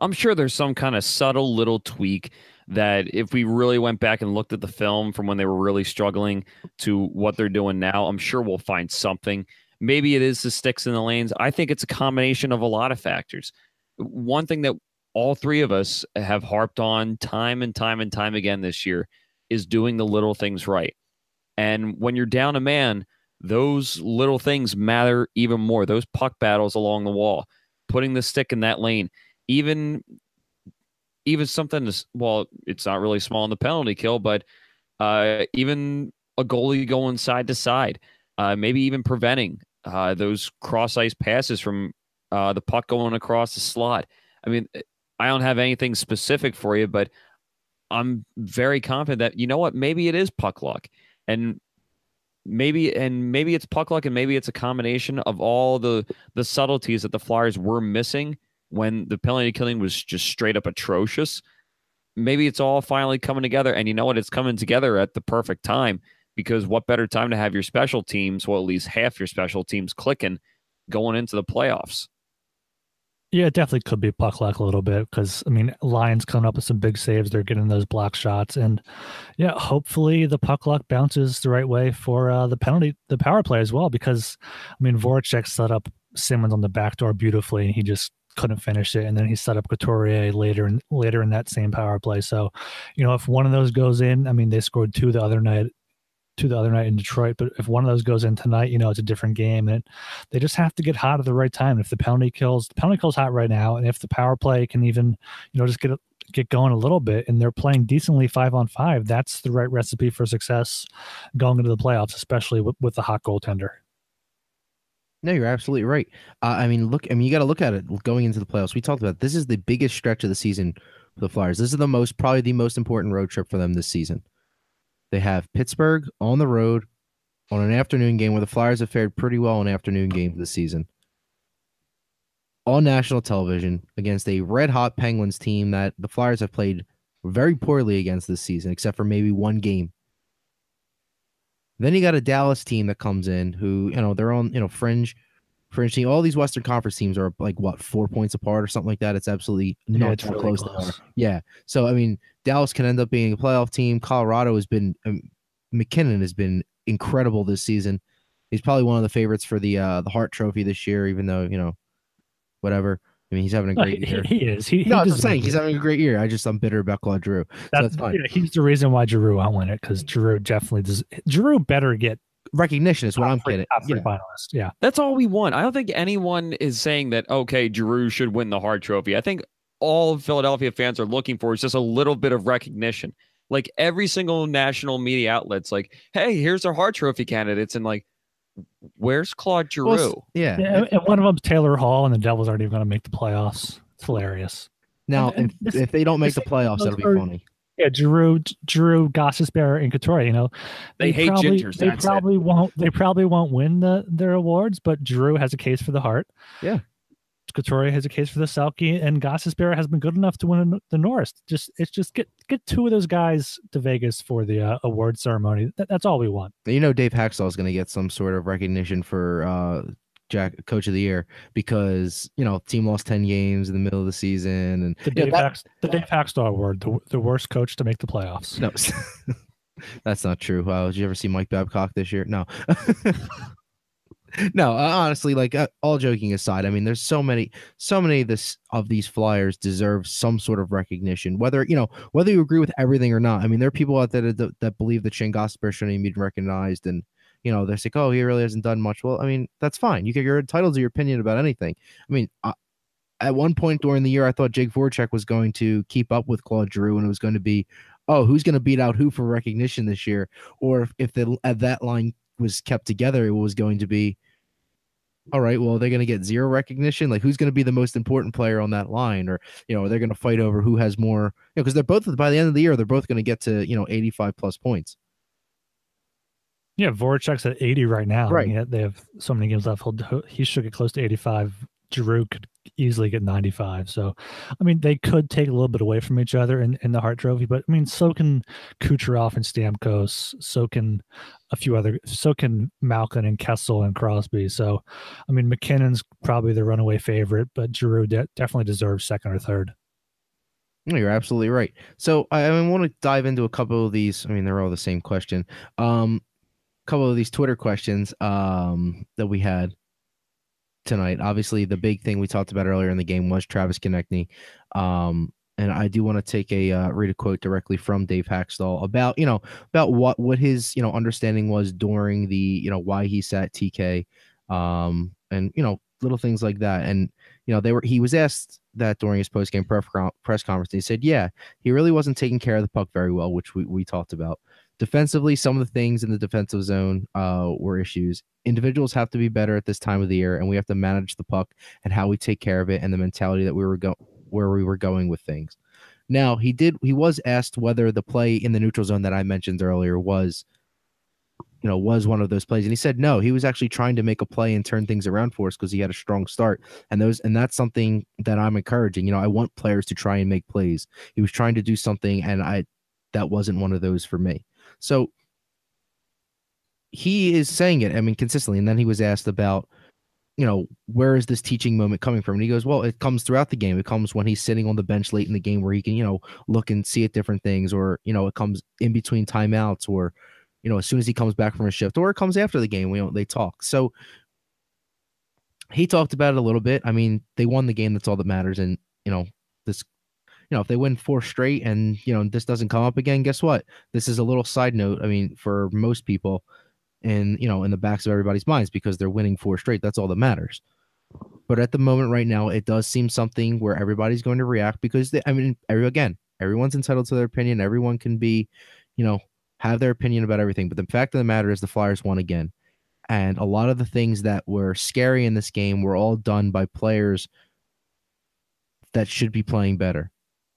I'm sure there's some kind of subtle little tweak that if we really went back and looked at the film from when they were really struggling to what they're doing now, I'm sure we'll find something. Maybe it is the sticks in the lanes. I think it's a combination of a lot of factors. One thing that all three of us have harped on time and time and time again this year is doing the little things right. And when you're down a man, those little things matter even more. Those puck battles along the wall, putting the stick in that lane, even even something as well, it's not really small in the penalty kill, but uh, even a goalie going side to side, uh, maybe even preventing uh, those cross ice passes from uh, the puck going across the slot. I mean, I don't have anything specific for you, but I'm very confident that you know what, maybe it is puck luck, and maybe and maybe it's puck luck, and maybe it's a combination of all the the subtleties that the Flyers were missing when the penalty killing was just straight up atrocious. Maybe it's all finally coming together, and you know what, it's coming together at the perfect time because what better time to have your special teams, well, at least half your special teams clicking going into the playoffs. Yeah, it definitely could be puck luck a little bit because I mean, Lyon's coming up with some big saves. They're getting those block shots, and yeah, hopefully the puck luck bounces the right way for uh, the penalty, the power play as well. Because I mean, Voracek set up Simmonds on the back door beautifully, and he just couldn't finish it. And then he set up Couturier later and later in that same power play. So, you know, if one of those goes in, I mean, they scored two the other night two the other night in Detroit. But if one of those goes in tonight, you know, it's a different game. And they just have to get hot at the right time. If the penalty kills, the penalty kills hot right now. And if the power play can even, you know, just get get going a little bit and they're playing decently five on five, that's the right recipe for success going into the playoffs, especially with, with the hot goaltender. No, you're absolutely right. Uh, I mean, look, I mean, you got to look at it going into the playoffs. We talked about this is the biggest stretch of the season for the Flyers. This is the most, probably the most important road trip for them this season. They have Pittsburgh on the road on an afternoon game where the Flyers have fared pretty well in afternoon games this season. On national television against a red hot Penguins team that the Flyers have played very poorly against this season, except for maybe one game. Then you got a Dallas team that comes in who, you know, they're on, you know, fringe fringe team. All these Western Conference teams are like what four points apart or something like that. It's absolutely not yeah, it's really close. close. Yeah. So I mean, Dallas can end up being a playoff team. Colorado has been um, MacKinnon has been incredible this season. He's probably one of the favorites for the uh the Hart Trophy this year, even though you know, whatever. I mean, he's having a great he, year. he is. He, no, he I'm just saying he's having a great year. I just I'm bitter about Claude Giroux. So That's, that's fine. yeah, he's the reason why Giroux won't win it because Giroux definitely does. Giroux better get Recognition is what top I'm three, getting. top three Yeah. finalist. Yeah, That's all we want. I don't think anyone is saying that, okay, Giroux should win the Hart Trophy. I think all Philadelphia fans are looking for is just a little bit of recognition. Like every single national media outlet's like, hey, here's our Hart Trophy candidates. And like, where's Claude Giroux? Well, yeah. yeah and, and one of them's Taylor Hall, and the Devils aren't even going to make the playoffs. It's hilarious. Now, and if, this- if they don't make the playoffs, that'll be are- funny. Yeah, Giroux, Giroux, Gostisbehere, and Couture. You know, They hate probably, gingers, They that's it. probably won't. They probably won't win the their awards, but Giroux has a case for the Hart. Yeah. Couture has a case for the Selke, and Gostisbehere has been good enough to win the Norris. Just it's just get get two of those guys to Vegas for the uh, award ceremony. That, that's all we want. You know, Dave Hakstol is going to get some sort of recognition for uh, Jack Coach of the Year because you know team lost ten games in the middle of the season and The Yeah, Dave that- Hax, the Dave Award, the, the worst coach to make the playoffs. no, that's not true. Uh, did you ever see Mike Babcock this year? No. No, uh, honestly, like uh, all joking aside, I mean, there's so many, so many of this of these flyers deserve some sort of recognition. Whether you know whether you agree with everything or not. I mean, there are people out there that, that believe that Shane Gosper shouldn't even be recognized, and you know they're like, oh, he really hasn't done much. Well, I mean, that's fine. You can, you're entitled to your opinion about anything. I mean, uh, at one point during the year, I thought Jake Voracek was going to keep up with Claude Giroux, and it was going to be, oh, who's going to beat out who for recognition this year, or if, if the at that line was kept together, it was going to be all right, well, they're going to get zero recognition. Like, who's going to be the most important player on that line? Or, you know, they're going to fight over who has more, you know, because they're both, by the end of the year, they're both going to get to, you know, 85 plus points. Yeah, Voracek's at 80 right now. Right. Right. they have so many games left. He should get close to 85 Giroux could easily get 95. So, I mean, they could take a little bit away from each other in, in the Hart Trophy, but I mean, so can Kucherov and Stamkos. So can a few other. So can Malkin and Kessel and Crosby. So, I mean, MacKinnon's probably the runaway favorite, but Giroux de- definitely deserves second or third. You're absolutely right. So I, I want to dive into a couple of these. I mean, they're all the same question. Um, couple of these Twitter questions um, that we had tonight. Obviously, the big thing we talked about earlier in the game was Travis Konecny. Um, and I do want to take a uh, read a quote directly from Dave Hakstol about you know about what what his you know understanding was during the you know why he sat TK, um, and you know little things like that. And you know they were he was asked that during his post game press conference. He said, yeah, he really wasn't taking care of the puck very well, which we we talked about. Defensively, some of the things in the defensive zone uh, were issues. Individuals have to be better at this time of the year, and we have to manage the puck and how we take care of it, and the mentality that we were go where we were going with things. Now, he did. He was asked whether the play in the neutral zone that I mentioned earlier was, you know, was one of those plays, and he said no. He was actually trying to make a play and turn things around for us because he had a strong start, and those and that's something that I'm encouraging. You know, I want players to try and make plays. He was trying to do something, and I that wasn't one of those for me. So he is saying it, I mean, consistently. And then he was asked about, you know, where is this teaching moment coming from? And he goes, well, it comes throughout the game. It comes when he's sitting on the bench late in the game where he can, you know, look and see at different things, or, you know, it comes in between timeouts, or, you know, as soon as he comes back from a shift, or it comes after the game. We don't, they talk. So he talked about it a little bit. I mean, they won the game. That's all that matters. And, you know, this you know, if they win four straight and, you know, this doesn't come up again, guess what? This is a little side note. I mean, for most people in, you know, in the backs of everybody's minds because they're winning four straight. That's all that matters. But at the moment right now, it does seem something where everybody's going to react because they, I mean, every, again, everyone's entitled to their opinion. Everyone can be, you know, have their opinion about everything. But the fact of the matter is the Flyers won again. And a lot of the things that were scary in this game were all done by players that should be playing better.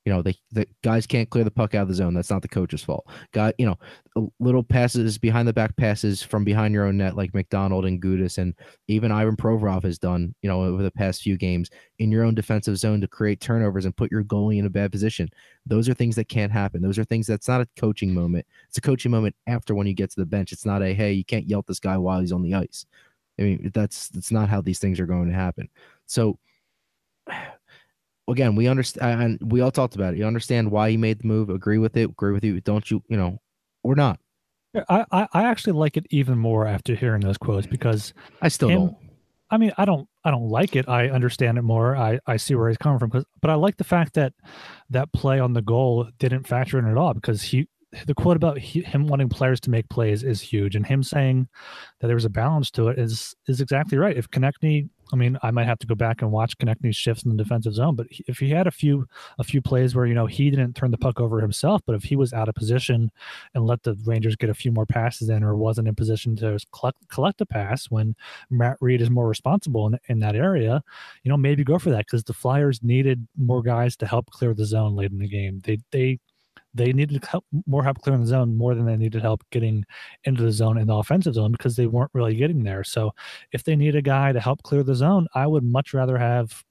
You know, they the guys can't clear the puck out of the zone. That's not the coach's fault. Guy, you know, little passes behind the back passes from behind your own net, like MacDonald and Gudas, and even Ivan Provorov has done. You know, over the past few games in your own defensive zone to create turnovers and put your goalie in a bad position. Those are things that can't happen. Those are things that's not a coaching moment. It's a coaching moment after when you get to the bench. It's not a hey, you can't yell at this guy while he's on the ice. I mean, that's that's not how these things are going to happen. So again, we understand, and we all talked about it. You understand why he made the move. Agree with it. Agree with you. Don't you? You know, or not. I, I, I actually like it even more after hearing those quotes because I still him, don't. I mean, I don't, I don't like it. I understand it more. I, I see where he's coming from, because, but I like the fact that that play on the goal didn't factor in at all because he, the quote about him wanting players to make plays is huge, and him saying that there was a balance to it is is exactly right. If Konecny I mean, I might have to go back and watch Konecny's shifts in the defensive zone, but if he had a few a few plays where you know he didn't turn the puck over himself, but if he was out of position and let the Rangers get a few more passes in, or wasn't in position to collect, collect a pass when Matt Read is more responsible in, in that area, you know, maybe go for that because the Flyers needed more guys to help clear the zone late in the game. They they they needed help, more help clearing the zone more than they needed help getting into the zone in the offensive zone because they weren't really getting there. So if they need a guy to help clear the zone, I would much rather have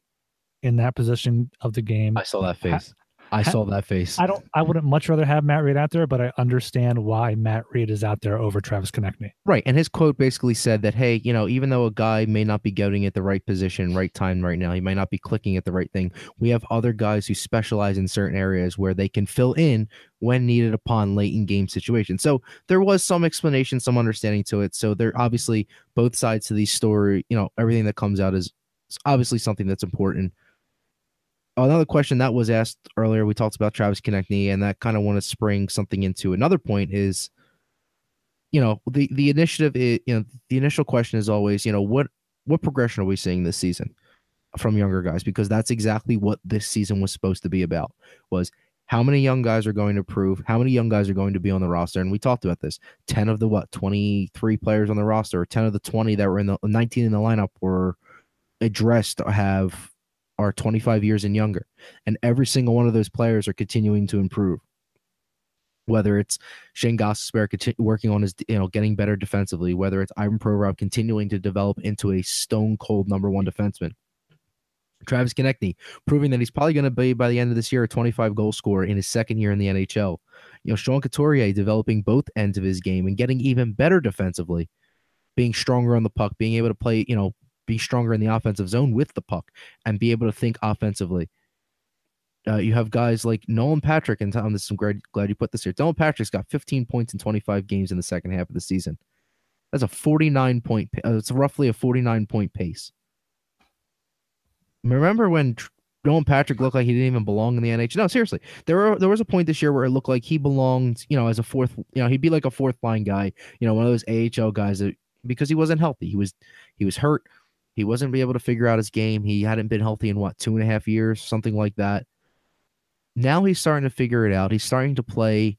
in that position of the game. I saw that face. I saw that face. I don't. I wouldn't much rather have Matt Read out there, but I understand why Matt Read is out there over Travis Konecny. Right, and his quote basically said that, hey, you know, even though a guy may not be getting at the right position, right time, right now, he might not be clicking at the right thing. We have other guys who specialize in certain areas where they can fill in when needed upon late in game situations. So there was some explanation, some understanding to it. So there obviously both sides to the story. You know, everything that comes out is obviously something that's important another question that was asked earlier, we talked about Travis Konecny, and that kind of want to spring something into another point is, you know, the the initiative is, you know, the initial question is always, you know, what what progression are we seeing this season from younger guys? Because that's exactly what this season was supposed to be about. Was how many young guys are going to prove? How many young guys are going to be on the roster? And we talked about this. Ten of the what? Twenty three players on the roster, or ten of the twenty that were in the nineteen in the lineup were addressed have are 25 years and younger. And every single one of those players are continuing to improve. Whether it's Shane Gostisbehere working on his, you know, getting better defensively, whether it's Ivan Provorov continuing to develop into a stone cold number one defenseman, Travis Konecny proving that he's probably going to be by the end of this year a 25 goal scorer in his second year in the NHL. You know, Sean Couturier developing both ends of his game and getting even better defensively, being stronger on the puck, being able to play, you know, be stronger in the offensive zone with the puck and be able to think offensively. Uh, you have guys like Nolan Patrick, and Tom, this is I'm glad, glad you put this here. Nolan Patrick's got 15 points in 25 games in the second half of the season. That's a 49 point. Uh, it's roughly a 49 point pace. Remember when Nolan Patrick looked like he didn't even belong in the NHL? No, seriously. There were there was a point this year where it looked like he belonged, you know, as a fourth, you know, he'd be like a fourth line guy, you know, one of those AHL guys that because he wasn't healthy. He was he was hurt. He wasn't able to figure out his game. He hadn't been healthy in what two and a half years, something like that. Now he's starting to figure it out. He's starting to play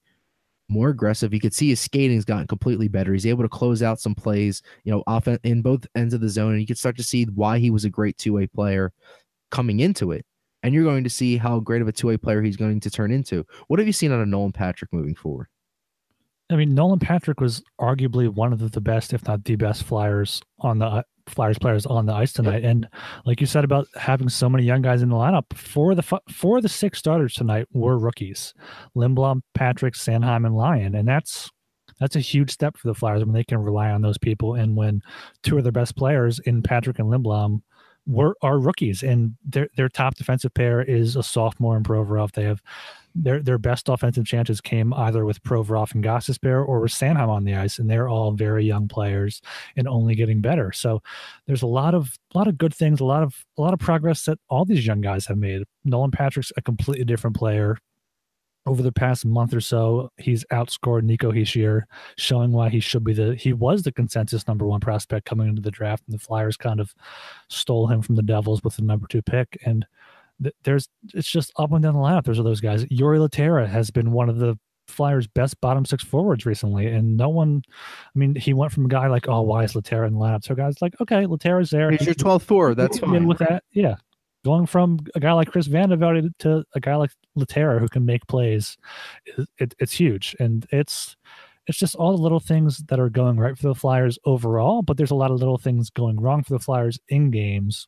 more aggressive. You could see his skating's gotten completely better. He's able to close out some plays, you know, off in both ends of the zone, and you can start to see why he was a great two way player coming into it. And you're going to see how great of a two way player he's going to turn into. What have you seen out of Nolan Patrick moving forward? I mean, Nolan Patrick was arguably one of the best, if not the best, Flyers on the Flyers players on the ice tonight. And like you said about having so many young guys in the lineup, four of the four of the six starters tonight were rookies: Lindblom, Patrick, Sanheim, and Lyon. And that's that's a huge step for the Flyers when they can rely on those people. And when two of their best players in Patrick and Lindblom were are rookies, and their their top defensive pair is a sophomore in Provorov. They have their their best offensive chances came either with Provorov and Gostisbehere or with Sanheim on the ice, and they're all very young players and only getting better. So there's a lot of a lot of good things, a lot of a lot of progress that all these young guys have made. Nolan Patrick's a completely different player. Over the past month or so, he's outscored Nico Hischier, showing why he should be the he was the consensus number one prospect coming into the draft, and the Flyers kind of stole him from the Devils with the number two pick. And there's it's just up and down the lineup. There's those guys. Jori Lehtera has been one of the Flyers' best bottom six forwards recently, and no one. I mean, he went from a guy like, oh, why is Lehtera in the lineup? So guys like, okay, Lehtera's there. He's your 12th forward. That's fine. With that, yeah. Going from a guy like Chris Vandevelde to a guy like Lehtera who can make plays, it, it's huge, and it's it's just all the little things that are going right for the Flyers overall, but there's a lot of little things going wrong for the Flyers in games.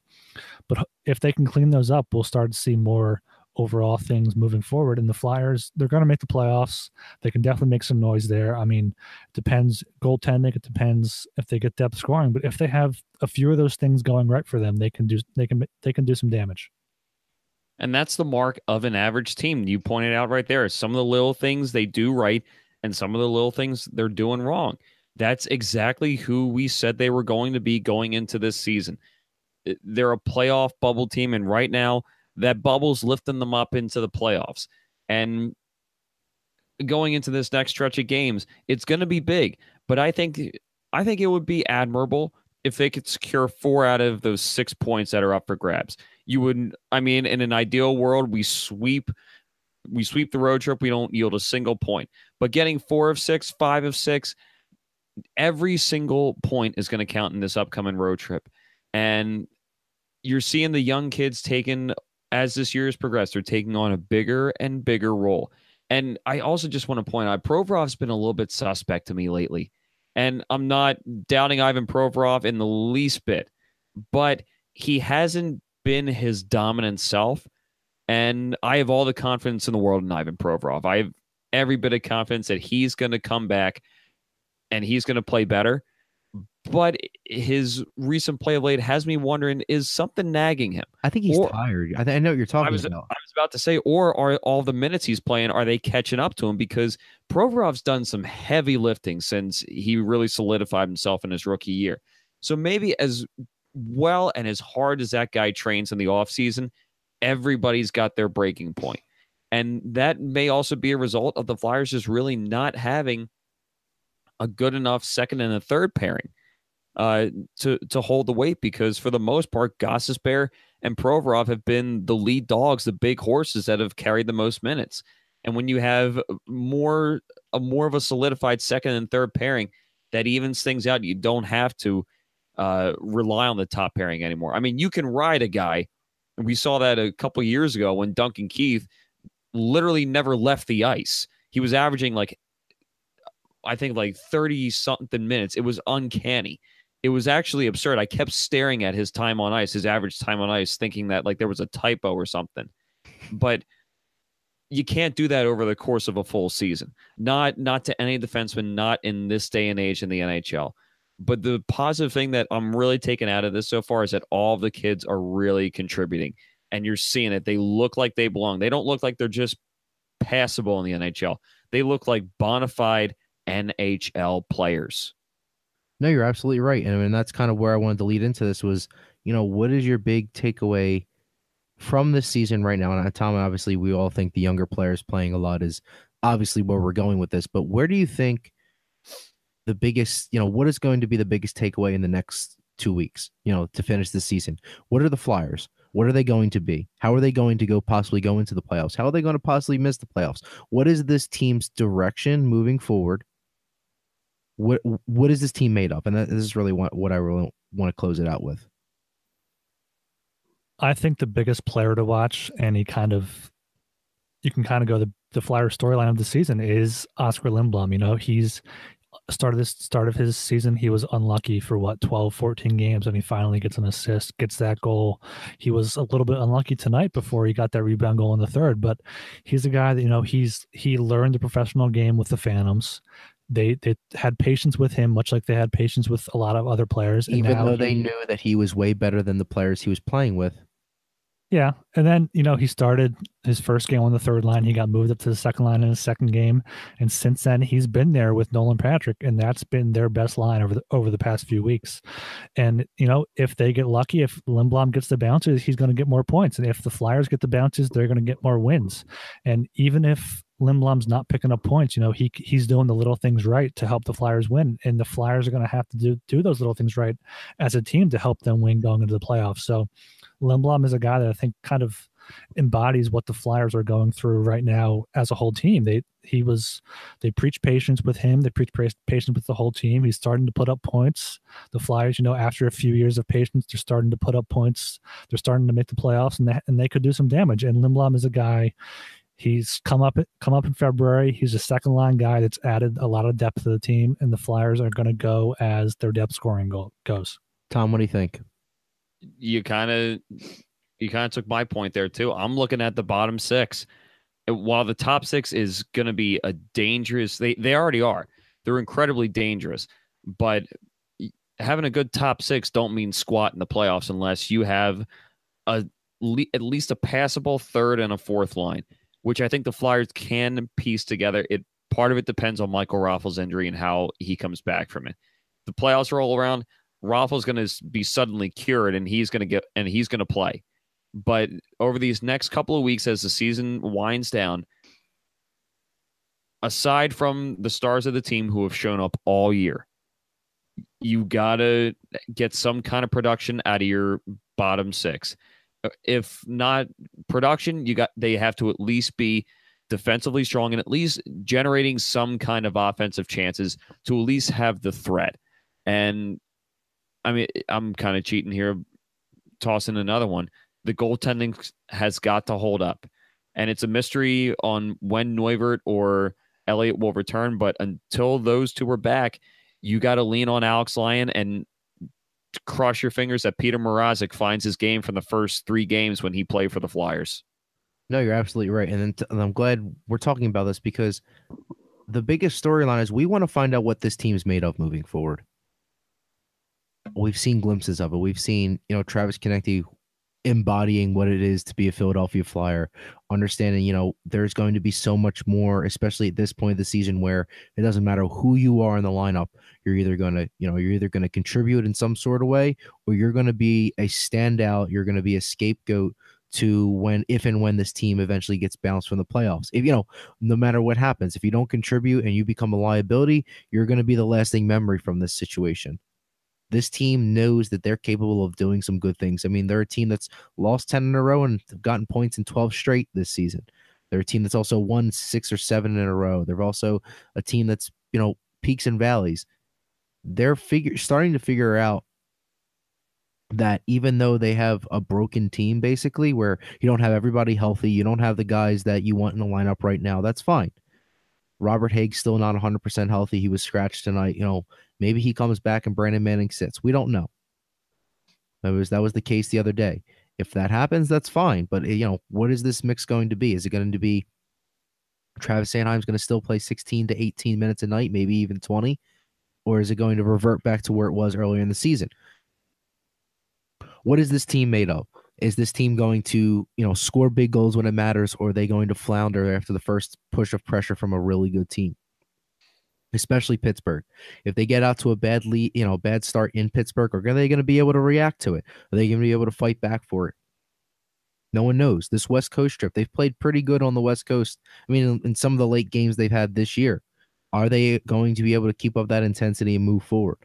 But if they can clean those up, we'll start to see more overall things moving forward. And the Flyers, they're going to make the playoffs. They can definitely make some noise there. I mean, it depends goaltending. It depends if they get depth scoring. But if they have a few of those things going right for them, they can do they can they can do some damage. And that's the mark of an average team. You pointed out right there. Some of the little things they do right and some of the little things they're doing wrong. That's exactly who we said they were going to be going into this season. They're a playoff bubble team, and right now that bubble's lifting them up into the playoffs. And going into this next stretch of games, it's going to be big. But I think I think it would be admirable if they could secure four out of those six points that are up for grabs. You wouldn't. I mean, in an ideal world, we sweep we sweep the road trip, we don't yield a single point. But getting four of six, five of six, every single point is going to count in this upcoming road trip. And you're seeing the young kids taking, as this year has progressed, they're taking on a bigger and bigger role. And I also just want to point out, Provorov's been a little bit suspect to me lately. And I'm not doubting Ivan Provorov in the least bit, but he hasn't been his dominant self. And I have all the confidence in the world in Ivan Provorov. I have every bit of confidence that he's going to come back and he's going to play better. But his recent play of late has me wondering: is something nagging him? I think he's or, tired. I, th- I, know what you're talking I was, about. I was about to say, or are all the minutes he's playing are they catching up to him? Because Provorov's done some heavy lifting since he really solidified himself in his rookie year. So maybe as well and as hard as that guy trains in the offseason, everybody's got their breaking point. And that may also be a result of the Flyers just really not having a good enough second and a third pairing uh, to to hold the weight because for the most part, Gostisbehere and Provorov have been the lead dogs, the big horses that have carried the most minutes. And when you have more a more of a solidified second and third pairing, that evens things out. You don't have to uh, rely on the top pairing anymore. I mean, you can ride a guy. We saw that a couple years ago when Duncan Keith literally never left the ice. He was averaging like, I think like 30 something minutes. It was uncanny. it was actually absurd. I kept staring at his time on ice, his average time on ice, thinking that like there was a typo or something. But you can't do that over the course of a full season. Not not to any defenseman, not in this day and age in the NHL. But the positive thing that I'm really taking out of this so far is that all the kids are really contributing. And you're seeing it. They look like they belong. They don't look like they're just passable in the NHL. They look like bona fide NHL players. No, you're absolutely right. And I mean that's kind of where I wanted to lead into this was, you know, what is your big takeaway from this season right now? And uh, Tom, obviously we all think the younger players playing a lot is obviously where we're going with this, but where do you think the biggest, you know, what is going to be the biggest takeaway in the next two weeks, you know, to finish the season? What are the Flyers? What are they going to be? How are they going to go possibly go into the playoffs? How are they going to possibly miss the playoffs? What is this team's direction moving forward? What what is this team made of? And that, this is really what, what I really want to close it out with. I think the biggest player to watch, and he kind of, you can kind of go the the flyer storyline of the season is Oskar Lindblom. You know, he's started this start of his season he was unlucky for what 12 14 games and he finally gets an assist gets that goal. He was a little bit unlucky tonight before he got that rebound goal in the third but he's a guy that you know he's he learned the professional game with the phantoms. They they had patience with him much like they had patience with a lot of other players even though he, they knew that he was way better than the players he was playing with yeah. And then, you know, he started his first game on the third line. He got moved up to the second line in his second game. And since then he's been there with Nolan Patrick. And that's been their best line over the over the past few weeks. And, you know, if they get lucky, if Lindblom gets the bounces, he's going to get more points. And if the Flyers get the bounces, they're going to get more wins. And even if Lindblom's not picking up points. You know, he he's doing the little things right to help the Flyers win, and the Flyers are going to have to do do those little things right as a team to help them win going into the playoffs. So, Lindblom is a guy that I think kind of embodies what the Flyers are going through right now as a whole team. They he was they preach patience with him. They preach patience with the whole team. He's starting to put up points. The Flyers, you know, after a few years of patience, they're starting to put up points. They're starting to make the playoffs, and they, and they could do some damage. And Lindblom is a guy. He's come up come up in February. He's a second line guy that's added a lot of depth to the team, and the Flyers are going to go as their depth scoring goal goes. Tom, what do you think? You kind of you kind of took my point there too. I'm looking at the bottom six. While the top six is going to be a dangerous, they they already are. They're incredibly dangerous, but having a good top six don't mean squat in the playoffs unless you have a at least a passable third and a fourth line, which I think the Flyers can piece together. It part of it depends on Michael Raffl's injury and how he comes back from it. The playoffs roll around. Raffl's going to be suddenly cured and he's going to get and he's going to play. But over these next couple of weeks, as the season winds down, aside from the stars of the team who have shown up all year, you got to get some kind of production out of your bottom six. Uh, if not production, you got they have to at least be defensively strong and at least generating some kind of offensive chances to at least have the threat. And I mean, I'm kind of cheating here, tossing another one. The goaltending has got to hold up, and it's a mystery on when Neuvirth or Elliott will return. But until those two are back, you got to lean on Alex Lyon and cross your fingers that Petr Mrazek finds his game from the first three games when he played for the Flyers. No, you're absolutely right, and, and I'm glad we're talking about this because the biggest storyline is we want to find out what this team's made of moving forward we've seen glimpses of it. We've seen, you know, Travis Konecny embodying what it is to be a Philadelphia Flyer, understanding, you know, there's going to be so much more, especially at this point of the season where it doesn't matter who you are in the lineup, you're either going to, you know, you're either going to contribute in some sort of way or you're going to be a standout, you're going to be a scapegoat to when if and when this team eventually gets bounced from the playoffs. If you know, no matter what happens, if you don't contribute and you become a liability, you're going to be the lasting memory from this situation this team knows that they're capable of doing some good things. I mean, they're a team that's lost 10 in a row and gotten points in 12 straight this season. They're a team that's also won six or seven in a row. They're also a team that's, you know, peaks and valleys. They're figure starting to figure out that even though they have a broken team basically where you don't have everybody healthy, you don't have the guys that you want in the lineup right now, that's fine. Robert Hägg's still not 100% healthy. He was scratched tonight. You know, maybe he comes back and Brandon Manning sits. We don't know. That was that was the case the other day. If that happens, that's fine. But you know, what is this mix going to be? Is it going to be Travis Sanheim's going to still play 16 to 18 minutes a night, maybe even 20? Or is it going to revert back to where it was earlier in the season? What is this team made of? Is this team going to, you know, score big goals when it matters, or are they going to flounder after the first push of pressure from a really good team? Especially Pittsburgh. If they get out to a bad lead, you know, bad start in Pittsburgh, are they going to be able to react to it? Are they going to be able to fight back for it? No one knows. This West Coast trip, they've played pretty good on the West Coast. I mean, in, in some of the late games they've had this year, are they going to be able to keep up that intensity and move forward?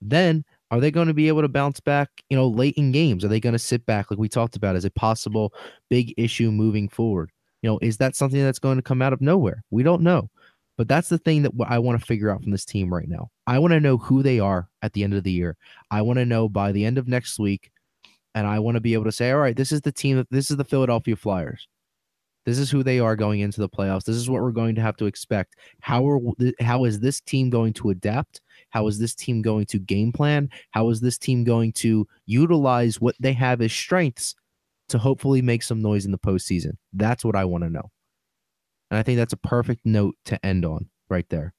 Then are they going to be able to bounce back, you know, late in games? Are they going to sit back like we talked about as a possible big issue moving forward? You know, is that something that's going to come out of nowhere? We don't know. But that's the thing that I want to figure out from this team right now. I want to know who they are at the end of the year. I want to know by the end of next week, and I want to be able to say, all right, this is the team that this is the Philadelphia Flyers. This is who they are going into the playoffs. This is what we're going to have to expect. How are how is this team going to adapt? How is this team going to game plan? How is this team going to utilize what they have as strengths to hopefully make some noise in the postseason? That's what I want to know. And I think that's a perfect note to end on right there,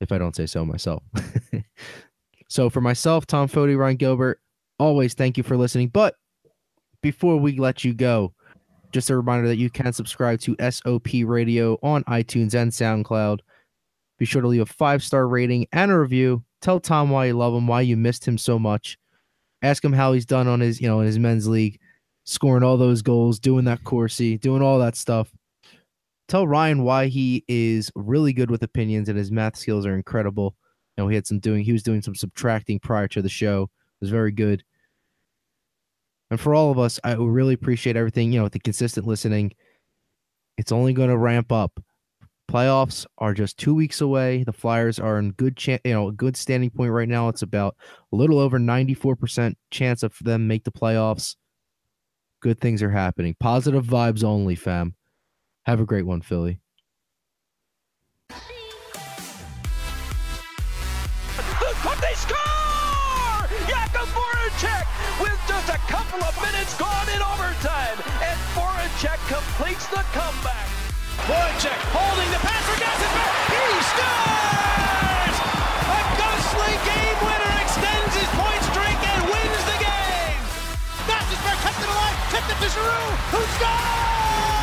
if I don't say so myself. so for myself, Tom Foti, Ryan Gilbert, always thank you for listening. But before we let you go, just a reminder that you can subscribe to SOP Radio on iTunes and SoundCloud. Be sure to leave a five star rating and a review. Tell Tom why you love him, why you missed him so much. Ask him how he's done on his, you know, in his men's league, scoring all those goals, doing that Corsi, doing all that stuff. Tell Ryan why he is really good with opinions and his math skills are incredible. You know, he had some doing, he was doing some subtracting prior to the show. It was very good. And for all of us, I really appreciate everything, you know, the consistent listening. It's only going to ramp up. Playoffs are just two weeks away. The Flyers are in good chance, you know, a good standing point right now. It's about a little over 94% chance of them make the playoffs. Good things are happening. Positive vibes only, fam. Have a great one, Philly. Couple of minutes gone in overtime, and Voracek completes the comeback. Voracek holding the pass for Gostisbehere. He scores! A ghostly game winner extends his point streak and wins the game. Gostisbehere kept it alive, tipped it to Giroux, who scores!